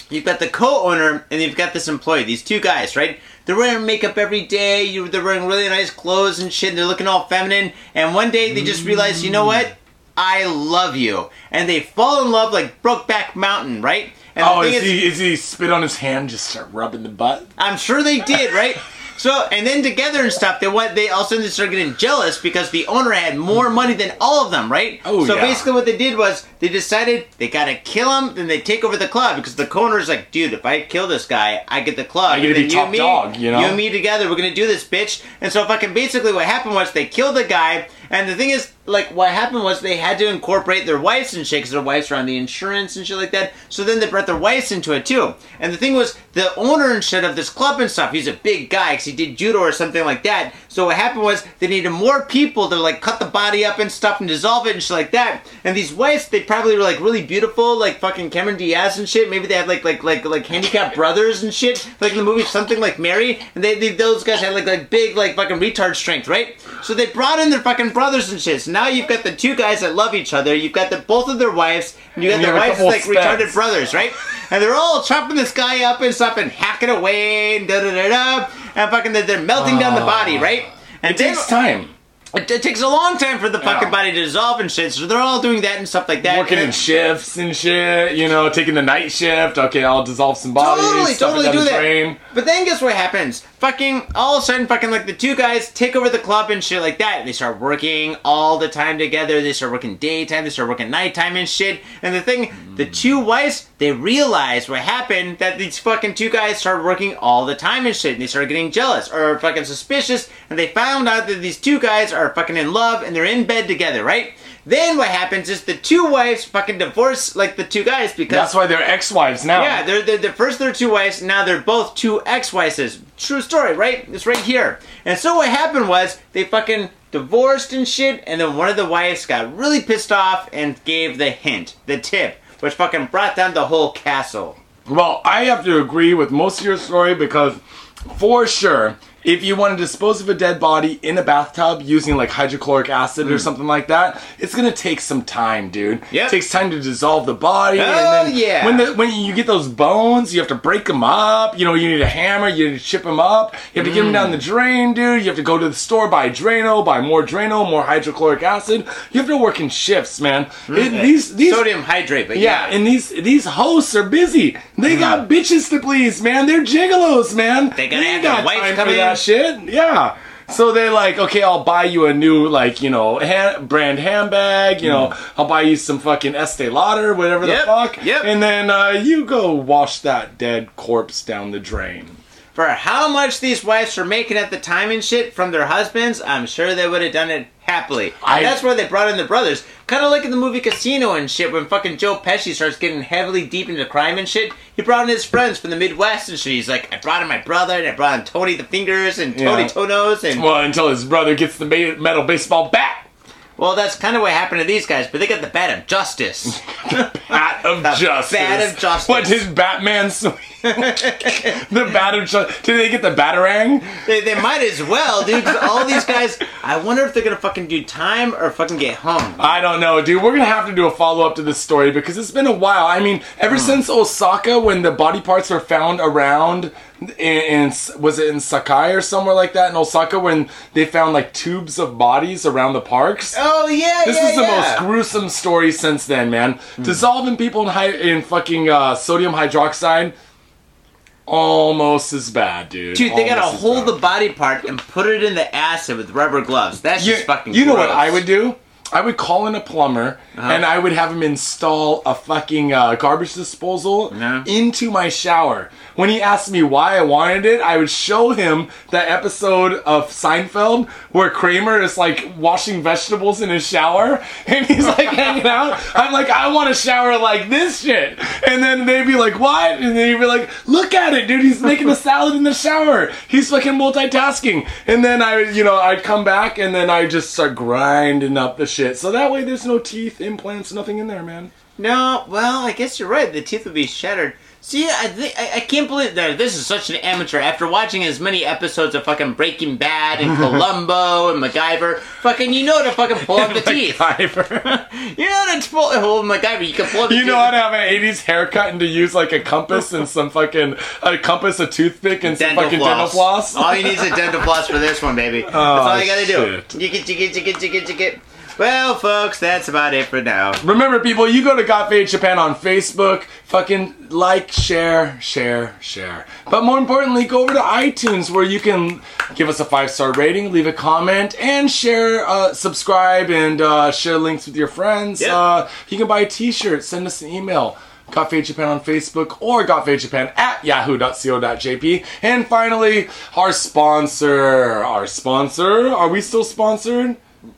S1: You've got the co-owner and you've got this employee. These two guys, right? They're wearing makeup every day. You, they're wearing really nice clothes and shit. And they're looking all feminine. And one day they just realize, you know what? Mm. I love you, and they fall in love like Brokeback Mountain, right? And
S2: Oh,
S1: thing
S2: is he, is he spit on his hand, just start rubbing the butt?
S1: I'm sure they did, right? So and then together and stuff, they went. They all of a sudden started getting jealous because the owner had more money than all of them, right?
S2: Oh,
S1: So
S2: yeah.
S1: basically, what they did was they decided they gotta kill him, then they take over the club because the owner's like, dude, if I kill this guy, I get the club.
S2: I get to be
S1: you
S2: top
S1: and me,
S2: dog, you know?
S1: You and me together, we're gonna do this, bitch. And so fucking basically, what happened was they killed the guy, and the thing is, like, what happened was they had to incorporate their wives and shit because their wives were on the insurance and shit like that. So then they brought their wives into it too. And the thing was, the owner and shit of this club and stuff, he's a big guy because he did judo or something like that. So what happened was they needed more people to like cut the body up and stuff and dissolve it and shit like that. And these wives, they probably were like really beautiful, like fucking Cameron Diaz and shit. Maybe they had like like like like handicapped brothers and shit, like in the movie something like Mary. And they, they those guys had like like big like fucking retard strength, right? So they brought in their fucking brothers and shit. So now you've got the two guys that love each other. You've got the both of their wives, and you got
S2: And
S1: their wives like
S2: spats.
S1: retarded brothers, right? And they're all chopping this guy up and stuff and hacking away and da da da da, and fucking they're, they're melting down the body, ah. right? And
S2: It takes time.
S1: It, it takes a long time for the fucking
S2: Yeah.
S1: body to dissolve and shit. So they're all doing that and stuff like that.
S2: Working
S1: And-
S2: in shifts and shit, you know, taking the night shift. Okay, I'll dissolve some bodies.
S1: Totally, totally do that. But then guess what happens? Fucking all of a sudden, fucking like the two guys take over the club and shit like that. They start working all the time together. They start working daytime. They start working nighttime and shit. And the thing, the hmm. two wives, they realize what happened that these fucking two guys started working all the time and shit. And they started getting jealous or fucking suspicious. And they found out that these two guys are fucking in love and they're in bed together, right? Then what happens is the two wives fucking divorce like the two guys because
S2: That's why they're ex-wives now.
S1: yeah, they're, they're, they're first they're two wives, now they're both two ex-wives. True story, right? It's right here. And so what happened was they fucking divorced and shit, and then one of the wives got really pissed off and gave the hint, the tip, which fucking brought down the whole castle.
S2: Well, I have to agree with most of your story because, for sure, if you want to dispose of a dead body in a bathtub using like hydrochloric acid or something like that, it's gonna take some time, dude.
S1: Hmm. Yep.
S2: It takes time to dissolve the body.
S1: Oh,
S2: and then
S1: yeah.
S2: When the, when you get those bones, you have to break them up. You know, you need a hammer. You need to chip them up. You have to get them down the
S1: Hmm.
S2: drain, dude. You have to go to the store buy Drano, buy more Drano, more hydrochloric acid. You have to work in shifts, man. It- these these
S1: Sodium hydrate, but
S2: yeah,
S1: yeah.
S2: and these these hosts are busy. They got bitches to please, man. They're gigolos, man.
S1: They have
S2: got
S1: wife come
S2: shit. Yeah. So they're like, okay, I'll buy you a new, like, you know, hand, brand handbag. You know, I'll buy you some fucking Estee Lauder, whatever
S1: Yep,
S2: the fuck.
S1: yep.
S2: And then uh, you go wash that dead corpse down the drain.
S1: For how much these wives were making at the time and shit from their husbands, I'm sure they would have done it happily.
S2: I-
S1: and that's why they brought in the brothers. Kind of like in the movie Casino and shit, when fucking Joe Pesci starts getting heavily deep into crime and shit. He brought in his friends from the Midwest and shit. He's like, I brought in my brother, and I brought in Tony the Fingers and Tony
S2: Yeah.
S1: Tonos, and
S2: Well, until his brother gets the metal baseball bat.
S1: well, that's kind of what happened to these guys. But they got the bat of justice.
S2: Bat of
S1: The
S2: justice.
S1: bat of justice.
S2: What did Batman swing? the bat of justice. Did they get the batarang?
S1: They, they might as well, dude. all these guys, I wonder if they're gonna fucking do time or fucking get hung.
S2: I don't know, dude. We're gonna have to do a follow up to this story because it's been a while. I mean, ever since Osaka, when the body parts were found around in, in was it in Sakai or somewhere like that in Osaka, when they found like tubes of bodies around the parks.
S1: Oh yeah,
S2: This
S1: yeah,
S2: is the
S1: yeah.
S2: most gruesome story since then, man. Dissolving people in in fucking uh, sodium hydroxide, almost as bad, dude.
S1: Dude, they gotta hold the body part and put it in the acid with rubber gloves. That's
S2: You,
S1: just fucking.
S2: you know what. I would do? I would call in a plumber
S1: Uh-huh.
S2: and I would have him install a fucking uh, garbage disposal
S1: Yeah.
S2: into my shower. When he asked me why I wanted it, I would show him that episode of Seinfeld where Kramer is like washing vegetables in his shower and he's like hanging out. I'm like, I want a shower like this shit. And then they'd be like, what? And then he'd be like, look at it, dude. He's making a salad in the shower. He's fucking multitasking. And then I, you know, I'd come back and then I just start grinding up the shit. So that way there's no teeth, implants, nothing in there, man.
S1: No, well, I guess you're right. The teeth would be shattered. See, I think I, can't believe that this is such an amateur. After watching as many episodes of fucking Breaking Bad and Columbo and MacGyver, fucking you know to fucking pull out the teeth.
S2: MacGyver.
S1: You know how to pull oh MacGyver. You can pull up. The
S2: You know how to have an 80s haircut and to use like a compass and some fucking a compass, a toothpick, and some
S1: Dental
S2: fucking
S1: floss.
S2: dental floss?
S1: All you need is a dental floss for this one, baby. That's all you gotta oh,
S2: shit.
S1: do. You get, you get, you get, you get, you get. Well, folks, that's about it for now.
S2: Remember, people, you go to Got Fade Japan on Facebook. Fucking like, share, share, share. But more importantly, go over to iTunes where you can give us a five star rating, leave a comment, and share, uh, subscribe, and uh, share links with your friends.
S1: Yep.
S2: Uh, you can buy a t shirt, send us an email. Got Fade Japan on Facebook or Got Fade Japan at yahoo.co.jp. And finally, our sponsor. Our sponsor. Are we still sponsored?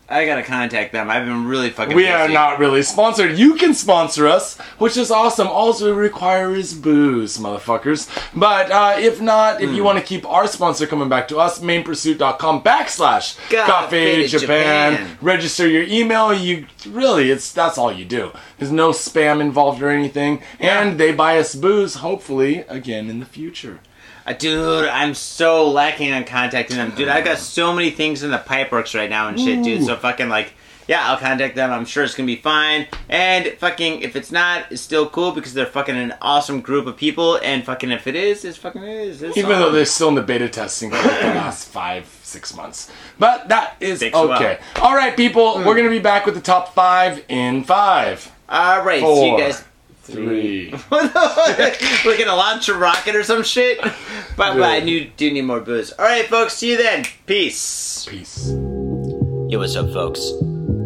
S1: I gotta contact them. I've been really fucking.
S2: We
S1: busy.
S2: are not really sponsored. You can sponsor us, which is awesome. All we require is booze, motherfuckers. But uh, if not, if
S1: Hmm.
S2: you want to keep our sponsor coming back to us, mainpursuit.com backslash Cafe Japan.
S1: Japan.
S2: Register your email. You really, it's that's all you do. There's no spam involved or anything, and they buy us booze. Hopefully, again in the future.
S1: Uh, Dude, I'm so lacking on contacting them. Dude, I got so many things in the pipeworks right now and shit, dude. So fucking like, yeah, I'll contact them. I'm sure it's gonna be fine. And fucking, if it's not, it's still cool because they're fucking an awesome group of people. And fucking, if it is, it's fucking is. It's
S2: Even though they're still in the beta testing for like the last five, six months. But that is
S1: Takes a while.
S2: okay. All right, people, we're going to be back with the top five in five,
S1: All right,
S2: four,
S1: see you guys.
S2: Three.
S1: We're gonna launch a rocket or some shit. But, but I knew, do need more booze. All right, folks. See you then. Peace.
S2: Peace.
S1: Yo, what's up, folks?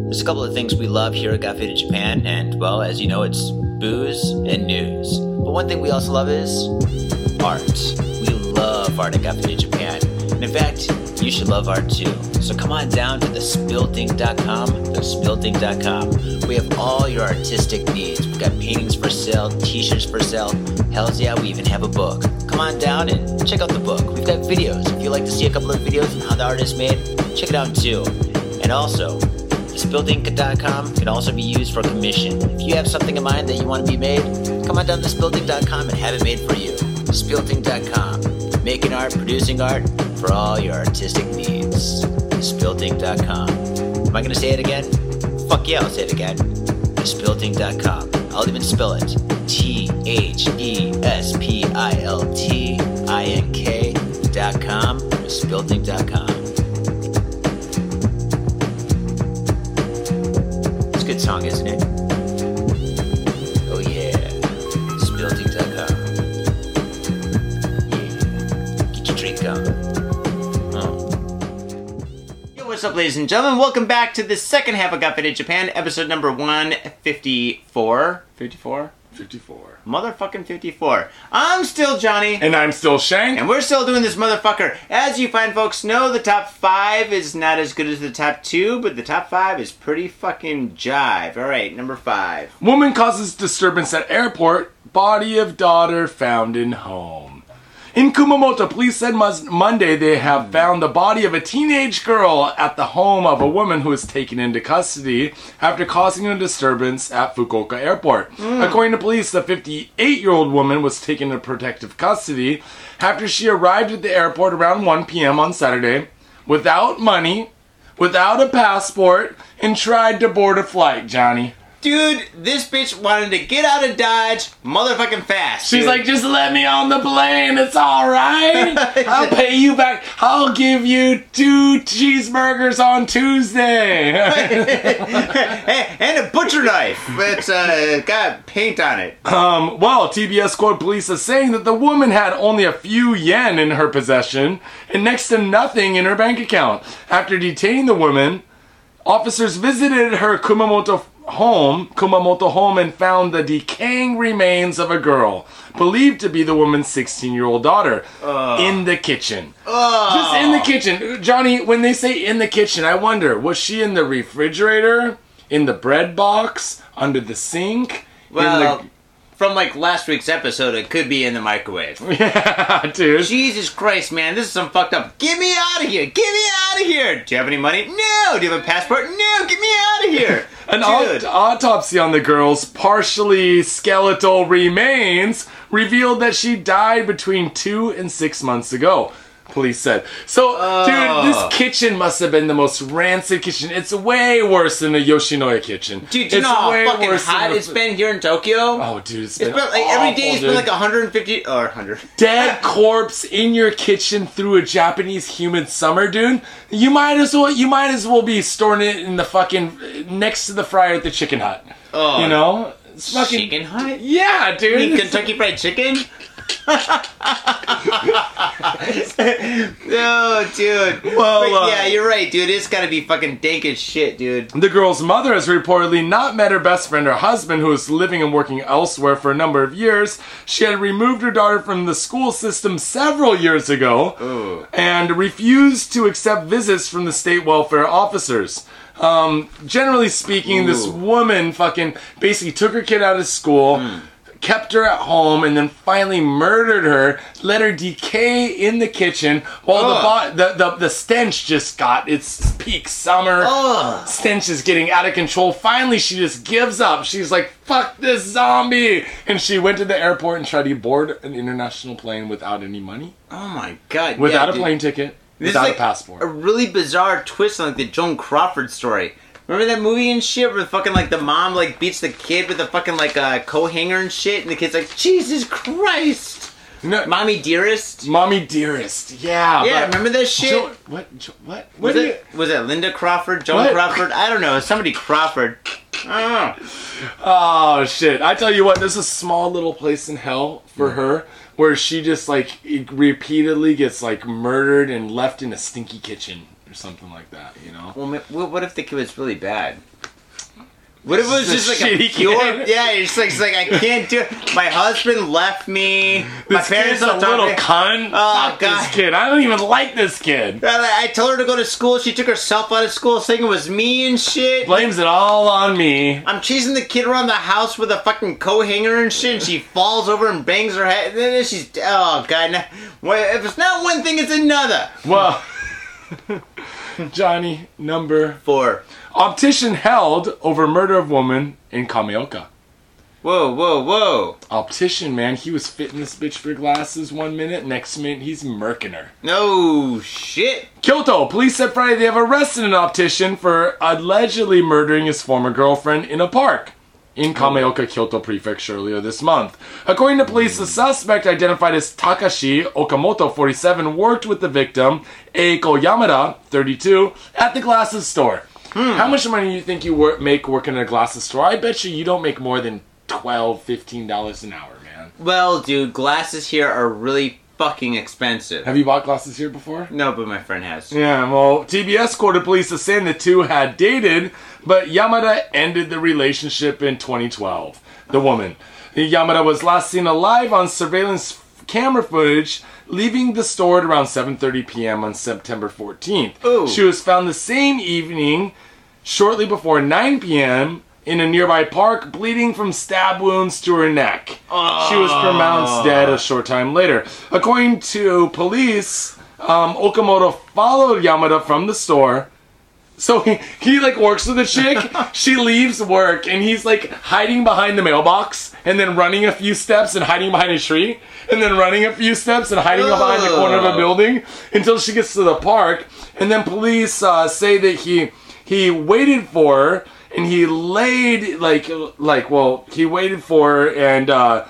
S1: There's a couple of things we love here at Got Faded Japan, and well, as you know, it's booze and news. But one thing we also love is art. We love art at Got Faded Japan, and in fact, you should love art too. So come on down to thespiltink.com, thespiltink.com. We have all your artistic needs. We've got paintings for sale, t-shirts for sale. Hells yeah, we even have a book. Come on down and check out the book. We've got videos. If you'd like to see a couple of videos on how the art is made, check it out too. And also, thespiltink.com can also be used for commission. If you have something in mind that you want to be made, come on down to thespiltink.com and have it made for you. Thespiltink.com, making art, producing art for all your artistic needs. Thespiltink.com. Am I going to say it again? Fuck yeah, I'll say it again. Thespiltink.com. I'll even spell it. T H E S P I L T I N K dot com. Thespiltink.com. It's a good song, isn't it? What's up, ladies and gentlemen? Welcome back to the second half of Got Faded Japan, episode number 154. 54?
S2: 54.
S1: Motherfucking 54. I'm still Johnny.
S2: And I'm still Shank.
S1: And we're still doing this motherfucker. As you fine folks know, the top five is not as good as the top two, but the top five is pretty fucking jive. Alright, number five.
S2: Woman causes disturbance at airport. Body of daughter found in home. In Kumamoto, police said Monday they have found the body of a teenage girl at the home of a woman who was taken into custody after causing a disturbance at Fukuoka Airport. Hmm. According to police, the 58 year old woman was taken into protective custody after she arrived at the airport around 1 p.m. on Saturday without money, without a passport, and tried to board a flight, Johnny.
S1: Dude, this bitch wanted to get out of Dodge motherfucking fast.
S2: She's
S1: dude.
S2: like, just let me on the plane. It's all right. I'll pay you back. I'll give you two cheeseburgers on Tuesday.
S1: And a butcher knife that's uh, got paint on it.
S2: um, well, TBS quote police is saying that the woman had only a few yen in her possession and next to nothing in her bank account. After detaining the woman, officers visited her Kumamoto home, Kumamoto home, and found the decaying remains of a girl believed to be the woman's 16-year-old daughter in the kitchen. Just in the kitchen. Johnny, when they say in the kitchen, I wonder, was she in the refrigerator? In the bread box? Under the sink?
S1: Well,
S2: in
S1: from like last week's episode, it could be in the microwave.
S2: Yeah, dude.
S1: Jesus Christ, man, this is some fucked up. Get me out of here! Get me out of here! Do you have any money? No! Do you have a passport? No! Get me out of here!
S2: An aut- autopsy on the girl's partially skeletal remains revealed that she died between two and six months ago. Police said. So,
S1: Oh.
S2: dude, this kitchen must have been the most rancid kitchen. It's way worse than a Yoshinoya kitchen.
S1: Dude, do you
S2: it's
S1: know how fucking hot it's been here in Tokyo?
S2: Oh, dude, it's been,
S1: It's been like every day. It's been like 150 or 100.
S2: dead corpse in your kitchen through a Japanese humid summer, dude. You might as well you might as well be storing it in the fucking next to the fryer at the chicken hut.
S1: Oh,
S2: you know? It's fucking
S1: chicken hut?
S2: Yeah, dude.
S1: Kentucky Fried Chicken? no, dude.
S2: Well,
S1: But
S2: uh,
S1: yeah, you're right, dude. It's gotta be fucking dank as shit, dude.
S2: The girl's mother has reportedly not met her best friend or husband, who is living and working elsewhere for a number of years. She had removed her daughter from the school system several years ago
S1: Ooh.
S2: and refused to accept visits from the state welfare officers. Um, generally speaking, this woman fucking basically took her kid out of school. Kept her at home and then finally murdered her. Let her decay in the kitchen while the,
S1: Ugh.
S2: the the the stench just got its peak summer
S1: Ugh.
S2: stench is getting out of control. Finally, she just gives up. She's like, fuck this zombie. And she went to the airport and tried to board an international plane without any money,
S1: Oh my god.
S2: without
S1: yeah,
S2: a
S1: dude.
S2: plane ticket,
S1: This is
S2: without
S1: like
S2: a passport.
S1: A really bizarre twist on like the Joan Crawford story. Remember that movie and shit where fucking like the mom like beats the kid with a fucking like uh, coat hanger and shit, and the kid's like, Jesus Christ,
S2: no,
S1: mommy dearest.
S2: mommy dearest. Yeah.
S1: Yeah, remember that shit?
S2: Jo- what? Jo- what?
S1: was
S2: What? do
S1: it was it Linda Crawford, Joan
S2: What?
S1: Crawford? I don't know, somebody Crawford. I don't know.
S2: you- oh shit! I tell you what, there's a small little place in hell for her where she just like repeatedly gets like murdered and left in a stinky kitchen or something like that. You know.
S1: Well, what if the kid was really bad? What if it was
S2: Just
S1: just like a pure?
S2: kid.
S1: Yeah, it's like, it's like I can't do it. My husband left me. My
S2: This
S1: parents
S2: kid's a
S1: don't talk to
S2: little
S1: me.
S2: cunt.
S1: Oh,
S2: Fuck
S1: God.
S2: this kid. I don't even like this kid.
S1: I I told her to go to school. She took herself out of school, saying it was me and shit.
S2: Blames it all on me.
S1: I'm chasing the kid around the house with a fucking co-hanger and shit, and she falls over and bangs her head. And then she's oh god. Now, if it's not one thing, it's another.
S2: Well, Johnny, number
S1: Four.
S2: optician held over murder of woman in Kameoka.
S1: Whoa, whoa, whoa.
S2: Optician, man, he was fitting this bitch for glasses one minute, next minute he's murking her.
S1: No shit.
S2: Kyoto, police said Friday they have arrested an optician for allegedly murdering his former girlfriend in a park in Kameoka, Kyoto Prefecture earlier this month. According to police, the suspect, identified as Takashi Okamoto, 47, worked with the victim, Eiko Yamada, 32, at the glasses store. Hmm. How much money do you think you make working at a glasses store? I bet you you don't make more than $12, $15 an hour, man.
S1: Well, dude, glasses here are really fucking expensive.
S2: Have you bought glasses here before?
S1: No, but my friend has.
S2: Yeah, well, TBS quoted police as saying the two had dated, but Yamada ended the relationship in 2012. The woman. Yamada was last seen alive on surveillance camera footage leaving the store at around 7:30 p.m. on September 14th.
S1: Ooh.
S2: She was found the same evening shortly before 9 p.m. in a nearby park bleeding from stab wounds to her neck. She was pronounced dead a short time later. According to police, um, Okamoto followed Yamada from the store. So he, he like works with a chick. she leaves work and he's like hiding behind the mailbox and then running a few steps and hiding behind a tree and then running a few steps and hiding behind the corner of a building until she gets to the park. And then police uh, say that he he waited for her and he laid like like well he waited for her and. Uh,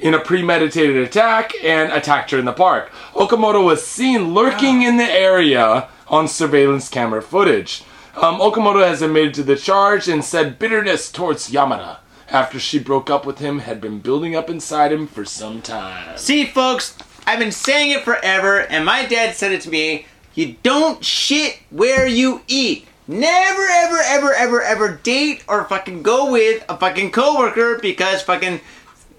S2: in a premeditated attack and attacked her in the park. Okamoto was seen lurking in the area on surveillance camera footage. Um, Okamoto has admitted to the charge and said bitterness towards Yamada after she broke up with him had been building up inside him for some time.
S1: See, folks, I've been saying it forever, and my dad said it to me. You don't shit where you eat. Never, ever, ever, ever, ever date or fucking go with a fucking coworker because fucking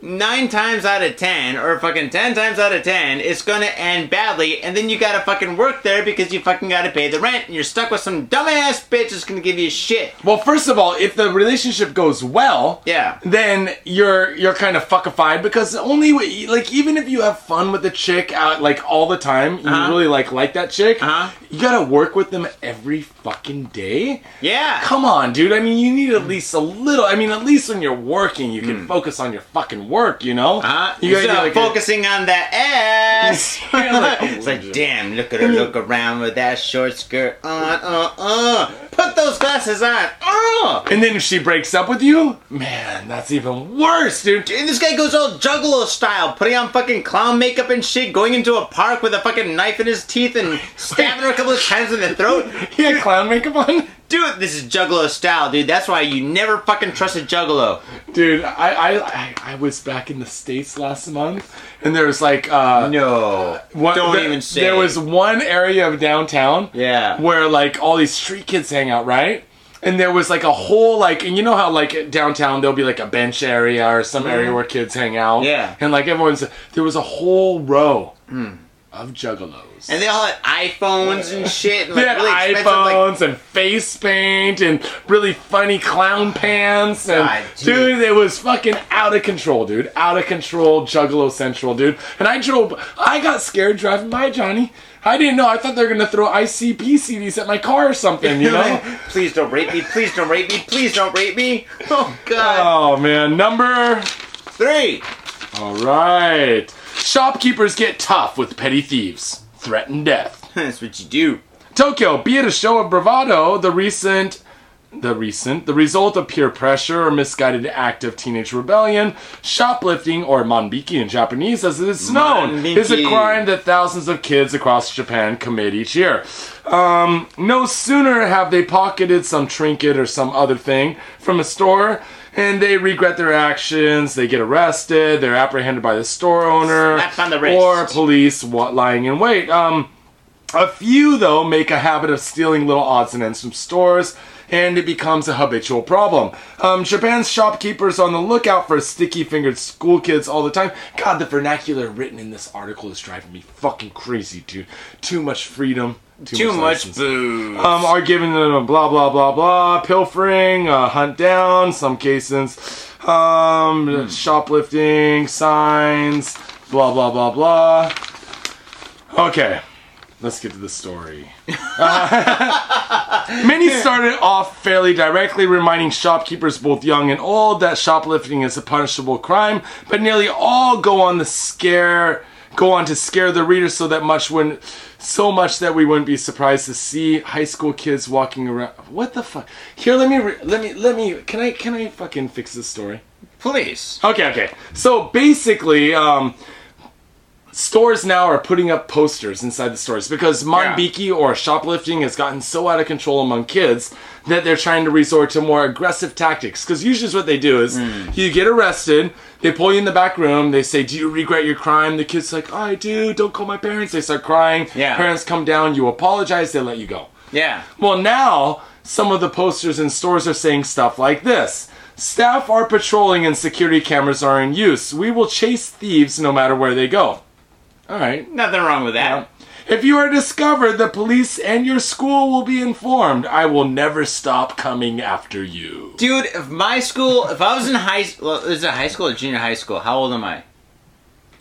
S1: nine times out of ten, or fucking ten times out of ten, it's gonna end badly, and then you gotta fucking work there because you fucking gotta pay the rent, and you're stuck with some dumbass bitch that's gonna give you shit.
S2: Well, first of all, if the relationship goes well,
S1: Yeah.
S2: then you're you're kind of fuckified because the only like even if you have fun with the chick out like all the time, you
S1: Uh-huh.
S2: really like like that chick,
S1: Uh-huh.
S2: you gotta work with them every fucking day.
S1: Yeah.
S2: Come on, dude. I mean, you need at least a little. I mean, at least when you're working, you can focus on your fucking work. You know,
S1: Hmm. Uh,
S2: you gotta
S1: so
S2: be like a-
S1: focusing on that ass.
S2: Like, oh,
S1: it's like, damn, look at her look around with that short skirt on. Uh, uh. Put those glasses on. Uh.
S2: and then if she breaks up with you, man, that's even worse, dude.
S1: And this guy goes all juggalo style, putting on fucking clown makeup and shit, going into a park with a fucking knife in his teeth and stabbing her a couple of times in the throat.
S2: He had clown makeup on.
S1: Dude, this is juggalo style, dude. That's why you never fucking trust a juggalo.
S2: Dude, I, I I was back in the states last month, and there was like uh,
S1: No.
S2: one-
S1: Don't
S2: there-
S1: even say
S2: There was one area of downtown,
S1: Yeah.
S2: where like all these street kids hang out, right? And there was like a whole like, and you know how like downtown there'll be like a bench area or some area where kids hang out,
S1: Mm-hmm. Yeah.
S2: And like everyone's there was a whole row of juggalos.
S1: And they all had iPhones and shit. And
S2: They
S1: like
S2: had
S1: really expensive, like,
S2: iPhones and face paint and really funny clown pants and
S1: God,
S2: dude.
S1: dude.
S2: it was fucking out of control, dude. Out of control, Juggalo Central, dude. And I drove, I got scared driving by Johnny. I didn't know. I thought they were gonna throw ICP CDs at my car or something, you know?
S1: please don't rape me. Please don't rape me. Please don't rape me. Oh God.
S2: oh man, number.
S1: Three.
S2: All right. Shopkeepers get tough with petty thieves. Threaten death.
S1: That's what you do.
S2: Tokyo, be it a show of bravado, the recent the recent the result of peer pressure or misguided act of teenage rebellion, shoplifting or manbiki in Japanese as it is known, is a crime that thousands of kids across Japan commit each year. Um, no sooner have they pocketed some trinket or some other thing from a store and they regret their actions, they get arrested, they're apprehended by the store owner
S1: Slap on the wrist.
S2: or police lying in wait. Um, a few, though, make a habit of stealing little odds and ends from stores, and it becomes a habitual problem. Um, Japan's shopkeepers on the lookout for sticky fingered school kids all the time. God, the vernacular written in this article is driving me fucking crazy, dude. Too much freedom. Too,
S1: Too much
S2: license.
S1: booze.
S2: Um, are giving them a blah blah blah blah, pilfering, uh, hunt down, some cases, um, shoplifting, signs, blah blah blah blah. Okay, let's get to the story. Uh, many started off fairly directly, reminding shopkeepers, both young and old, that shoplifting is a punishable crime. But nearly all go on the scare, go on to scare the reader, so that much when, so much that we wouldn't be surprised to see high school kids walking around. What the fuck? Here, let me, re- let me, let me. Can I, can I fucking fix this story?
S1: Please.
S2: Okay, okay. So basically, um, stores now are putting up posters inside the stores because Monbiki or shoplifting has gotten so out of control among kids that they're trying to resort to more aggressive tactics. Because usually what they do is
S1: Hmm.
S2: you get arrested, they pull you in the back room, they say, Do you regret your crime? The kid's like, I do, don't call my parents. They start crying.
S1: Yeah.
S2: Parents come down, you apologize, they let you go.
S1: Yeah.
S2: Well, now some of the posters in stores are saying stuff like this. Staff are patrolling and security cameras are in use. We will chase thieves no matter where they go. All right.
S1: Nothing wrong with that.
S2: If you are discovered, the police and your school will be informed. I will never stop coming after you.
S1: Dude, if my school, if I was in high, well, is it high school or junior high school? How old am I?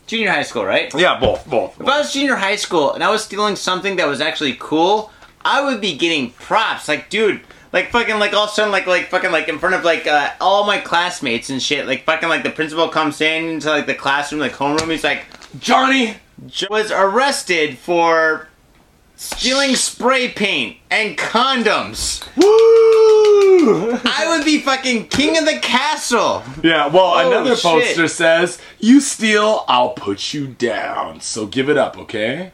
S1: Junior high school, right?
S2: Yeah, both, both.
S1: If I was junior high school and I was stealing something that was actually cool, I would be getting props. Like, dude, like fucking, like all of a sudden, like, like fucking, like in front of like uh, all my classmates and shit. Like fucking, like the principal comes in into like the classroom, like homeroom. He's like,
S2: Johnny,
S1: was arrested for stealing spray paint and condoms.
S2: woo!
S1: I would be fucking king of the castle.
S2: Yeah, well,
S1: Oh,
S2: another
S1: shit.
S2: poster says, "You steal, I'll put you down." So give it up, okay?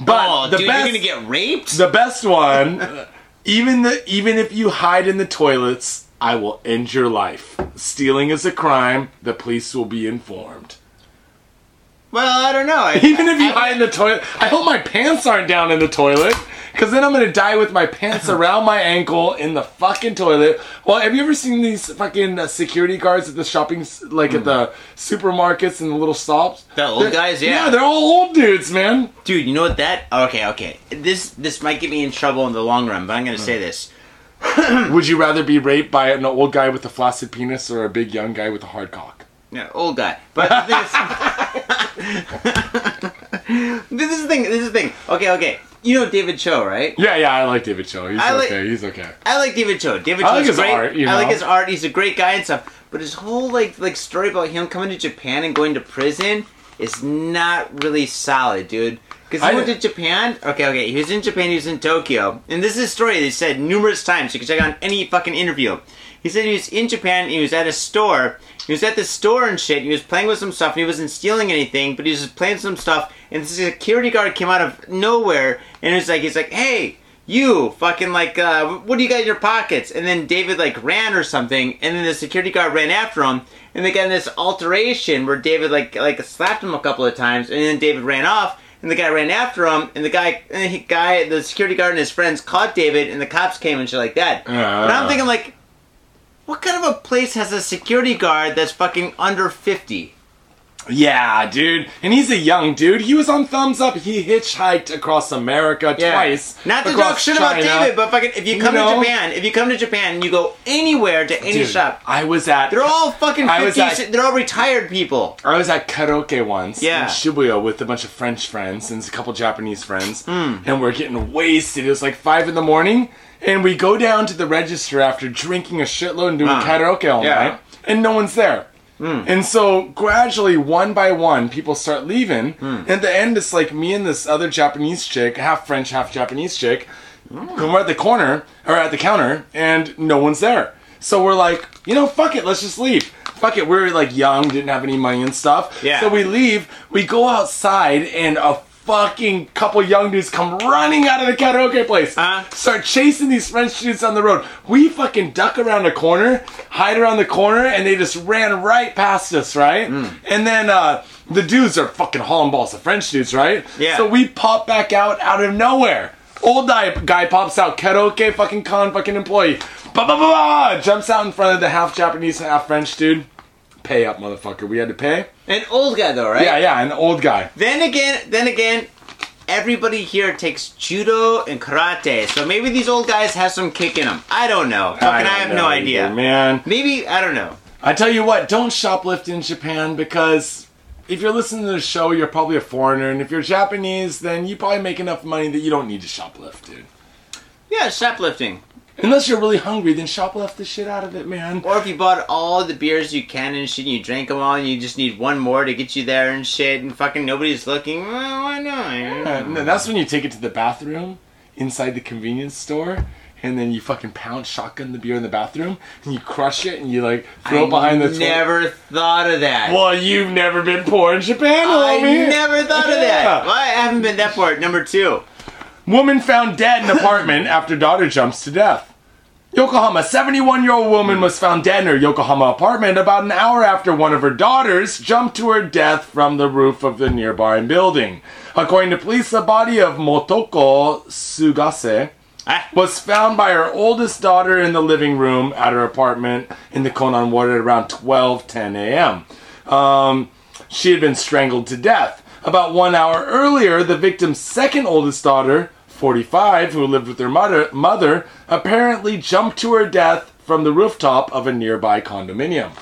S2: But
S1: oh,
S2: the
S1: dude,
S2: best,
S1: you're gonna get raped?
S2: the best one, even the even if you hide in the toilets, I will end your life. Stealing is a crime. The police will be informed.
S1: Well, I don't know. I,
S2: Even if you
S1: I-
S2: hide in the toilet, I hope my pants aren't down in the toilet. Cause then I'm gonna die with my pants around my ankle in the fucking toilet. Well, have you ever seen these fucking uh, security guards at the shopping, like at the supermarkets and the little stops?
S1: The old
S2: They're-
S1: guys, yeah.
S2: Yeah, they're all old dudes, man.
S1: Dude, you know what that? Okay, okay. This this might get me in trouble in the long run, but I'm gonna say this.
S2: Would you rather be raped by an old guy with a flaccid penis or a big young guy with a hard cock?
S1: Yeah, old guy. But the thing is, this is the thing. This is the thing. Okay, okay. You know David Choe, right?
S2: Yeah, yeah, I like David Choe. He's
S1: I like-
S2: okay. He's okay.
S1: I like David Choe. David
S2: I
S1: Choe's
S2: like his
S1: great.
S2: art, you
S1: I like
S2: know?
S1: his art. He's a great guy and stuff. But his whole like like story about him coming to Japan and going to prison is not really solid, dude. Because
S2: I
S1: he went to Japan. Okay, okay. He was in Japan. He was in Tokyo, and this is a story they said numerous times. You can check on any fucking interview. He said he was in Japan. He was at a store. He was at the store and shit. He was playing with some stuff. And he wasn't stealing anything, but he was just playing some stuff. And this security guard came out of nowhere, and it's like he's like, "Hey, you fucking like, uh, what do you got in your pockets?" And then David like ran or something, and then the security guard ran after him, and they got in this alteration where David like like slapped him a couple of times, and then David ran off. And the guy ran after him, and the guy, and the guy, the security guard and his friends caught David, and the cops came and shit like that. but I'm
S2: Ah.
S1: thinking like, what kind of a place has a security guard that's fucking under fifty?
S2: Yeah, dude. And he's a young dude. He was on Thumbs Up. He hitchhiked across America twice.
S1: Not to talk shit about David, but fucking if you
S2: You
S1: come
S2: know?
S1: to Japan, if you come to Japan and you go anywhere to any
S2: Dude,
S1: shop,
S2: I was at
S1: they're all fucking
S2: I was
S1: fifty.
S2: at-
S1: They're all retired people.
S2: I was at karaoke once
S1: Yeah.
S2: in Shibuya with a bunch of French friends and a couple Japanese friends,
S1: Hmm.
S2: and we're getting wasted. It was like five in the morning, and we go down to the register after drinking a shitload and doing
S1: Ah.
S2: karaoke all
S1: Yeah.
S2: Night, and no one's there. And so gradually, one by one, people start leaving.
S1: Hmm.
S2: And at the end, it's like me and this other Japanese chick, half French, half Japanese chick,
S1: Hmm.
S2: and we're at the corner or at the counter, and no one's there. So we're like, you know, fuck it, let's just leave. Fuck it, we're like young, didn't have any money and stuff.
S1: Yeah.
S2: So we leave, we go outside, and a fucking couple young dudes come running out of the karaoke place.
S1: Uh.
S2: Start chasing these French dudes on the road. We fucking duck around a corner, hide around the corner, and they just ran right past us, right?
S1: Hmm.
S2: And then uh, the dudes are fucking hauling balls, the French dudes, right?
S1: Yeah.
S2: So we pop back out out of nowhere. Old guy, guy pops out, karaoke fucking con fucking employee. Ba ba ba ba! Jumps out in front of the half Japanese, half French dude. Pay up, motherfucker. We had to pay.
S1: An old guy though, right?
S2: Yeah, yeah, an old guy.
S1: Then again, then again, everybody here takes judo and karate, so maybe these old guys have some kick in them. I don't know. Fucking, I,
S2: don't
S1: have no
S2: either,
S1: idea.
S2: man.
S1: Maybe I don't know.
S2: I tell you what, don't shoplift in Japan because if you're listening to the show, you're probably a foreigner, and if you're Japanese, then you probably make enough money that you don't need to shoplift, dude.
S1: Yeah, shoplifting.
S2: Unless you're really hungry, then shoplift the shit out of it, man.
S1: Or if you bought all the beers you can and shit, and you drank them all, and you just need one more to get you there and shit, and fucking nobody's looking. Well, why not?
S2: No, that's when you take it to the bathroom inside the convenience store, and then you fucking pound shotgun the beer in the bathroom, and you crush it, and you like throw it behind the toilet.
S1: never thought of that.
S2: Well, you've never been poor in Japan,
S1: I
S2: homie.
S1: never thought of
S2: Yeah.
S1: that. Well, I haven't been that far. Number two.
S2: Woman found dead in apartment after daughter jumps to death. Yokohama, 71 year old woman was found dead in her Yokohama apartment about an hour after one of her daughters jumped to her death from the roof of the nearby building. According to police, the body of Motoko Sugase
S1: Ah.
S2: was found by her oldest daughter in the living room at her apartment in the Konan ward at around 12:10 a.m. Um, she had been strangled to death. About one hour earlier, the victim's second oldest daughter, 45, who lived with her mother, mother apparently jumped to her death from the rooftop of a nearby condominium.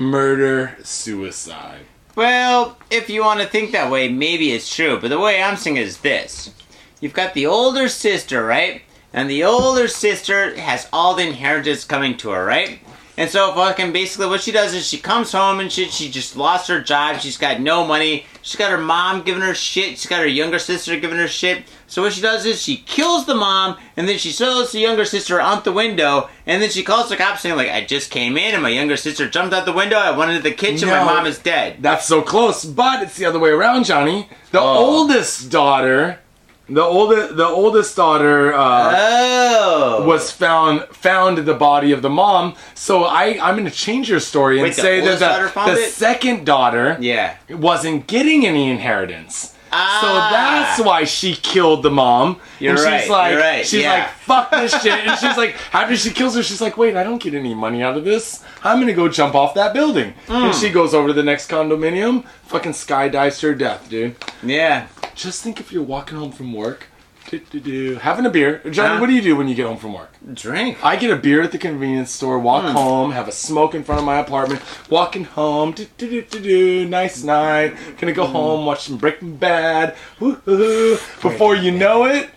S2: Murder suicide.
S1: Well, if you want to think that way, maybe it's true. But the way I'm seeing it is this: you've got the older sister, right? And the older sister has all the inheritance coming to her, right? And so fucking basically what she does is she comes home and shit, she just lost her job, she's got no money, she's got her mom giving her shit, she's got her younger sister giving her shit. So what she does is she kills the mom and then she throws the younger sister out the window and then she calls the cops saying like I just came in and my younger sister jumped out the window, I went into the kitchen, my mom is dead.
S2: That's so close, but it's the other way around, Johnny. The
S1: Oh.
S2: oldest daughter, the oldest, the oldest daughter uh,
S1: Oh.
S2: was found found the body of the mom. So I I'm going to change your story and
S1: Wait,
S2: say that the, the second daughter
S1: Yeah.
S2: wasn't getting any inheritance.
S1: Ah.
S2: So that's why she killed the mom.
S1: You're
S2: and she's
S1: right,
S2: like,
S1: you're right,
S2: she's
S1: yeah.
S2: like, fuck this shit. And she's like, after she kills her, she's like, wait, I don't get any money out of this. I'm gonna go jump off that building. And
S1: Hmm.
S2: she goes over to the next condominium, fucking skydives to her death, dude.
S1: Yeah.
S2: Just think if you're walking home from work, do-do-do, having a beer. Johnny,
S1: Huh?
S2: what do you do when you get home from work?
S1: Drink.
S2: I get a beer at the convenience store, walk
S1: Hmm.
S2: home, have a smoke in front of my apartment, walking home, do do do do do, nice night. Gonna
S1: Hmm.
S2: go home, watch some Breaking Bad. Woo-hoo. Before you know it,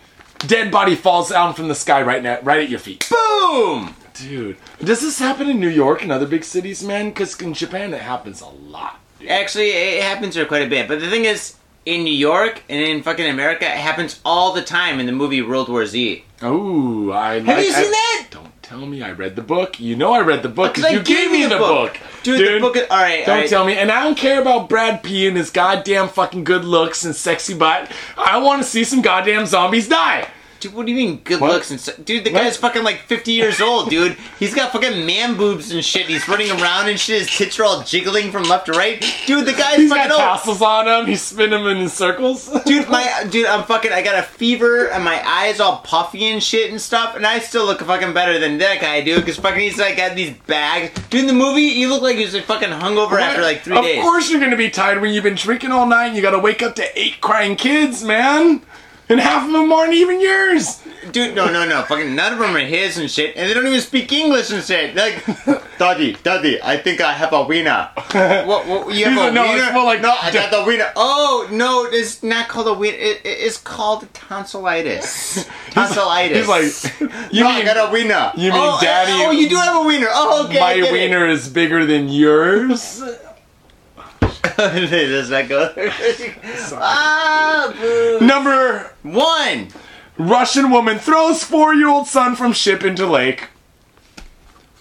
S2: dead body falls down from the sky right now, right at your feet.
S1: Boom.
S2: Dude, does this happen in New York and other big cities, man? Because in Japan it happens a lot.
S1: Actually, it happens here quite a bit. But the thing is, in New York and in fucking America, it happens all the time in the movie World War Z.
S2: Oh, I
S1: Have
S2: like-
S1: you seen
S2: I-
S1: that?
S2: Don't tell me I read the book. You know I read the book
S1: Because
S2: you gave me the book.
S1: Dude, the book is. Alright,
S2: Don't
S1: alright.
S2: tell me. And I don't care about Brad P and his goddamn fucking good looks and sexy butt. I want to see some goddamn zombies die.
S1: Dude, what do you mean good
S2: What?
S1: looks and stuff? Dude, the
S2: What?
S1: guy's fucking like 50 years old, dude. He's got fucking man boobs and shit. He's running around and shit. His tits are all jiggling from left to right. Dude, the guy's
S2: He's got
S1: fucking old.
S2: tassels on him. He's spinning them in circles.
S1: Dude, my dude, I'm fucking. I got a fever and my eyes all puffy and shit and stuff, and I still look fucking better than that guy, dude. Because fucking he's like got these bags. Dude, in the movie, you look like he was like fucking hungover after like three
S2: of
S1: days.
S2: Of course you're gonna be tired when you've been drinking all night and you gotta wake up to eight crying kids, man. And half of them aren't even yours.
S1: Dude, no, no, no, fucking none of them are his and shit, and they don't even speak English and shit. Like, Daddy, Daddy, I think I have a wiener. what, what, you have
S2: He's
S1: a
S2: like, "No,
S1: wiener?
S2: it's more like-
S1: no, I got the wiener. Oh no, it's not called a wiener. It, it- it's called tonsillitis. Tonsillitis.
S2: He's like, you
S1: no, I
S2: mean
S1: got a wiener.
S2: you mean
S1: oh,
S2: daddy-
S1: Oh, you do have a wiener. Oh, okay. I
S2: my wiener is bigger than yours?
S1: Uh, Does that go? ah, boo.
S2: Number
S1: One.
S2: Russian woman throws four-year-old son from ship into lake.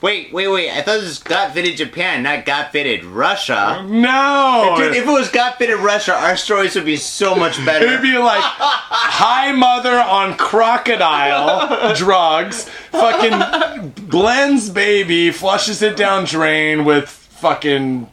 S1: Wait, wait, wait. I thought this was Got Faded Japan, not Got Faded Russia.
S2: No,
S1: Dude, if it was Got Faded Russia, our stories would be so much better.
S2: It'd be like high mother on crocodile drugs. Fucking Glenn's baby flushes it down drain with fucking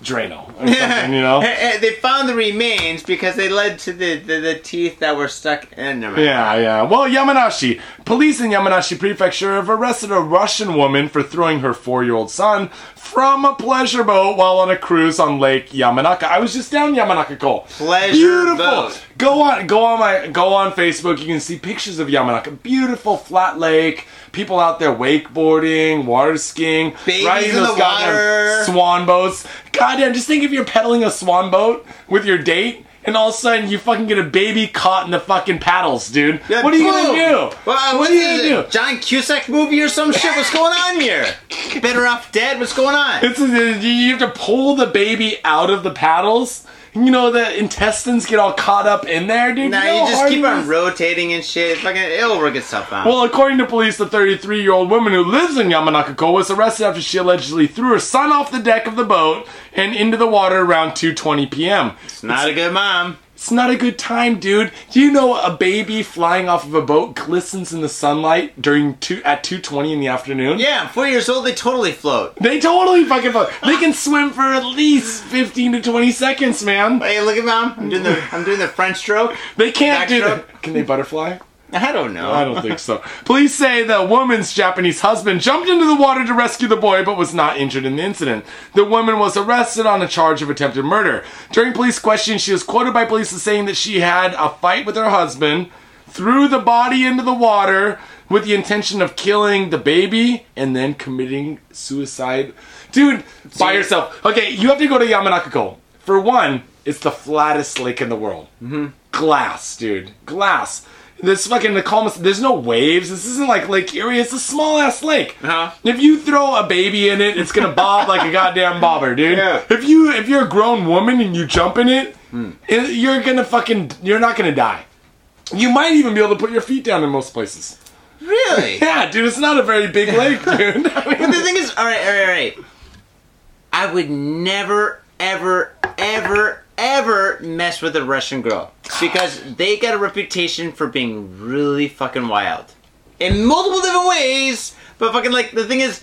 S2: Drano or something, you know?
S1: They found the remains because they led to the, the, the teeth that were stuck in them.
S2: Yeah, yeah. Well, Yamanashi. Police in Yamanashi Prefecture have arrested a Russian woman for throwing her four year old son from a pleasure boat while on a cruise on Lake Yamanaka. I was just down Yamanakako.
S1: Pleasure
S2: Beautiful.
S1: boat.
S2: Go on go on my go on Facebook. You can see pictures of Yamanaka. Beautiful flat lake. People out there wakeboarding, water skiing,
S1: Babies
S2: riding
S1: in
S2: those goddamn
S1: water.
S2: swan boats. Goddamn, just think if you're pedaling a swan boat with your date and all of a sudden you fucking get a baby caught in the fucking paddles, dude.
S1: Yeah,
S2: what are you
S1: boom.
S2: gonna do?
S1: Well,
S2: what are you gonna do?
S1: John Cusack movie or some shit? What's going on here? Better off dead. What's going on?
S2: It's you have to pull the baby out of the paddles. You know the intestines get all caught up in there, dude.
S1: Nah,
S2: know
S1: you just keep on rotating and shit. Fucking, it'll work itself out.
S2: Well, according to police, the 33 year old woman who lives in Yamanakako was arrested after she allegedly threw her son off the deck of the boat and into the water around 2:20 p.m.
S1: it's not a good mom.
S2: It's not a good time, dude. Do you know a baby flying off of a boat glistens in the sunlight during two at 2:20 in the afternoon?
S1: Yeah, four years old, they totally float.
S2: They totally fucking float. They can swim for at least 15 to 20 seconds, man.
S1: Hey, look at mom. I'm doing the I'm doing the French stroke.
S2: They can't do
S1: Backstroke.
S2: that. Can they butterfly?
S1: I don't know.
S2: I don't think so. Police say the woman's Japanese husband jumped into the water to rescue the boy but was not injured in the incident. The woman was arrested on a charge of attempted murder. During police questioning, she was quoted by police as saying that she had a fight with her husband, threw the body into the water with the intention of killing the baby, and then committing suicide. Dude, by
S1: See-
S2: yourself. Okay, you have to go to Yamanakako. For one, it's the flattest lake in the world. Mm-hmm. Glass, dude. Glass. This fucking the calmest. There's no waves. This isn't like Lake Erie. It's a small ass lake.
S1: Uh-huh.
S2: If you throw a baby in it, it's gonna bob like a goddamn bobber, dude.
S1: Yeah.
S2: If you if you're a grown woman and you jump in it, it- you're gonna fucking you're not gonna die. You might even be able to put your feet down in most places.
S1: Really?
S2: Yeah, dude. It's not a very big lake, dude. I
S1: But the thing is, all right, all right, all right. I would never, ever, ever, ever mess with a Russian girl because they got a reputation for being really fucking wild in multiple different ways. But fucking like the thing is,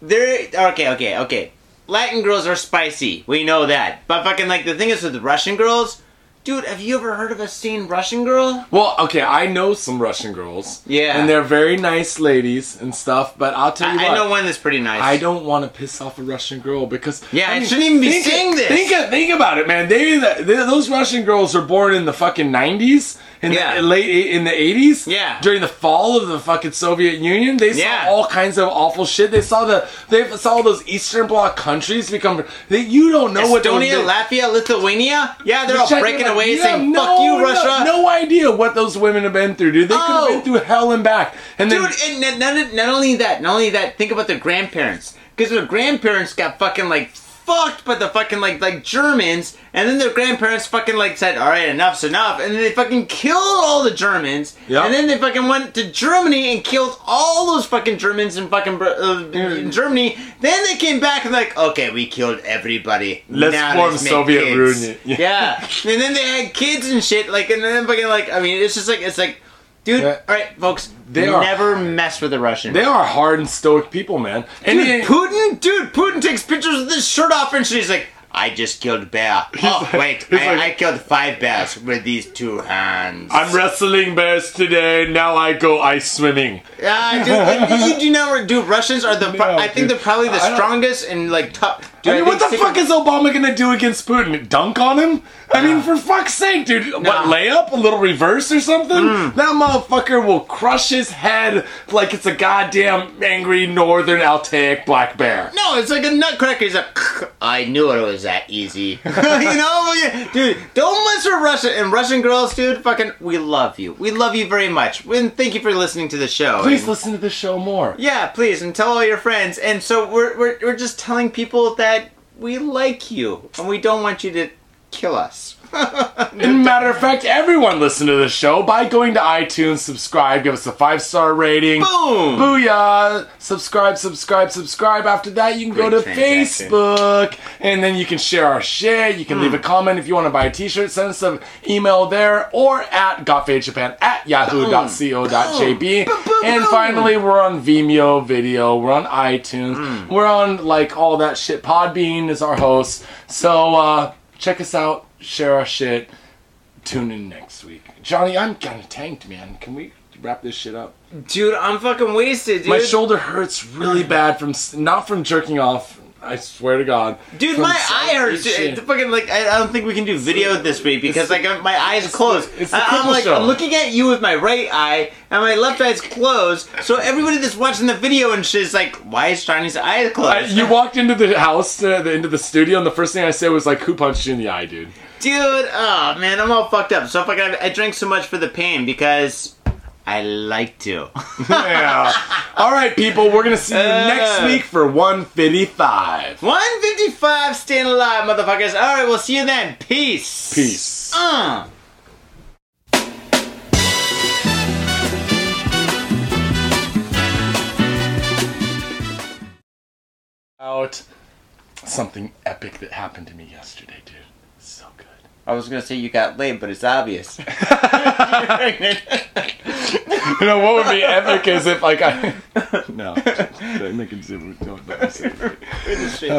S1: they're okay, okay, okay. Latin girls are spicy. We know that. But fucking like the thing is with Russian girls, dude. Have you ever heard of a sane Russian girl?
S2: Well, okay, I know some Russian girls.
S1: Yeah.
S2: And they're very nice ladies and stuff, but I'll tell you
S1: I,
S2: what.
S1: I know one that's pretty nice.
S2: I don't want to piss off a Russian girl because
S1: Yeah, I shouldn't even be
S2: think,
S1: saying this.
S2: Think, think about it, man. They, they those Russian girls are born in the fucking nineties, in
S1: Yeah.
S2: the late in the eighties.
S1: Yeah.
S2: during the fall of the fucking Soviet Union, they saw
S1: Yeah.
S2: all kinds of awful shit. They saw the they saw those Eastern Bloc countries become. They, you don't know what those-
S1: Estonia, Latvia, Lithuania. Yeah, they're all breaking
S2: out.
S1: away saying
S2: have
S1: "fuck
S2: no-
S1: you, Russia."
S2: No, no idea what those women have been through, dude. They could have
S1: Oh.
S2: been through hell and back. And then
S1: Dude, and not, not, not only that, not only that, think about their grandparents. Because their grandparents got fucking like fucked by the fucking like like Germans, and then their grandparents fucking like said, "All right, enough's enough," and then they fucking killed all the Germans,
S2: Yep.
S1: and then they fucking went to Germany and killed all those fucking Germans in fucking uh, in Germany. Then they came back and like, okay, we killed everybody.
S2: Let's
S1: Now
S2: form
S1: make
S2: Soviet
S1: kids."
S2: Union.
S1: Yeah.
S2: Yeah.
S1: and then they had kids and shit. Like, and then fucking like, I mean, it's just like it's like. Dude,
S2: Yeah.
S1: all right, folks.
S2: They are-
S1: never mess with the Russian.
S2: they are hard and stoic people, man. And
S1: Dude, Putin, dude, Putin takes pictures with his shirt off and she's like, I just killed a bear. Oh, wait, I,
S2: like-
S1: I killed five bears with these two hands.
S2: I'm wrestling bears today. Now I go ice swimming.
S1: Ah, dude, like, you do know, dude, Russians are the,
S2: No,
S1: I think
S2: dude.
S1: they're probably the strongest and like tough. Dude,
S2: I mean, what the fuck is Obama gonna do against Putin? Dunk on him? I mean, for fuck's sake, dude. What,
S1: Nah.
S2: layup? A little reverse or something?
S1: Mm.
S2: That motherfucker will crush his head like it's a goddamn angry northern Altaic black bear.
S1: No, it's like a nutcracker. He's like, I knew it was that easy. you know, dude. Don't mess with Russia. and Russian girls, dude. Fucking, we love you. We love you very much. And thank you for listening to the show.
S2: Please
S1: And-
S2: listen to the show more.
S1: Yeah, please, and tell all your friends. And so we're we're we're just telling people that we like you and we don't want you to kill us.
S2: And matter of fact, everyone listen to the show by going to iTunes, subscribe, give us a five star rating.
S1: Boom!
S2: Booyah! Subscribe, subscribe, subscribe. After that, you can go to. Facebook, and then you can share our shit. You can
S1: Hmm.
S2: leave a comment if you want to buy a T-shirt. Send us an email there or at gotfadedjapan at yahoo.co.jp.
S1: Boom, boom,
S2: And finally, we're on Vimeo video. We're on iTunes.
S1: Hmm.
S2: We're on like all that shit. Podbean is our host. So uh, check us out. Share our shit. Tune in next week. Johnny, I'm kind of tanked, man. Can we wrap this shit up?
S1: Dude, I'm fucking wasted, dude.
S2: My shoulder hurts really bad from not from jerking off. I swear to God,
S1: Dude, my eye hurts. Dude, fucking like I, I don't think we can do video this week because like my eyes closed.
S2: it's the
S1: I, am like
S2: show.
S1: I'm looking at you with my right eye and my left eye's closed. So everybody that's watching the video and shit is like, why is Johnny's eye closed?
S2: I, you walked into the house, uh, the, into the studio, and the first thing I said was like, "Who punched you in the eye, dude?"
S1: Dude, oh man, I'm all fucked up. So I, I drank so much for the pain because I like to.
S2: yeah. All right, people. We're gonna see you next
S1: Uh.
S2: week for 155.
S1: 155 staying alive, motherfuckers. All right, we'll see you then. Peace.
S2: Peace.
S1: Uh.
S2: Out something epic that happened to me yesterday, dude.
S1: I was gonna say you got laid, but it's obvious.
S2: You know what would be epic is if like I no, making don't, don't say it.
S1: Shit.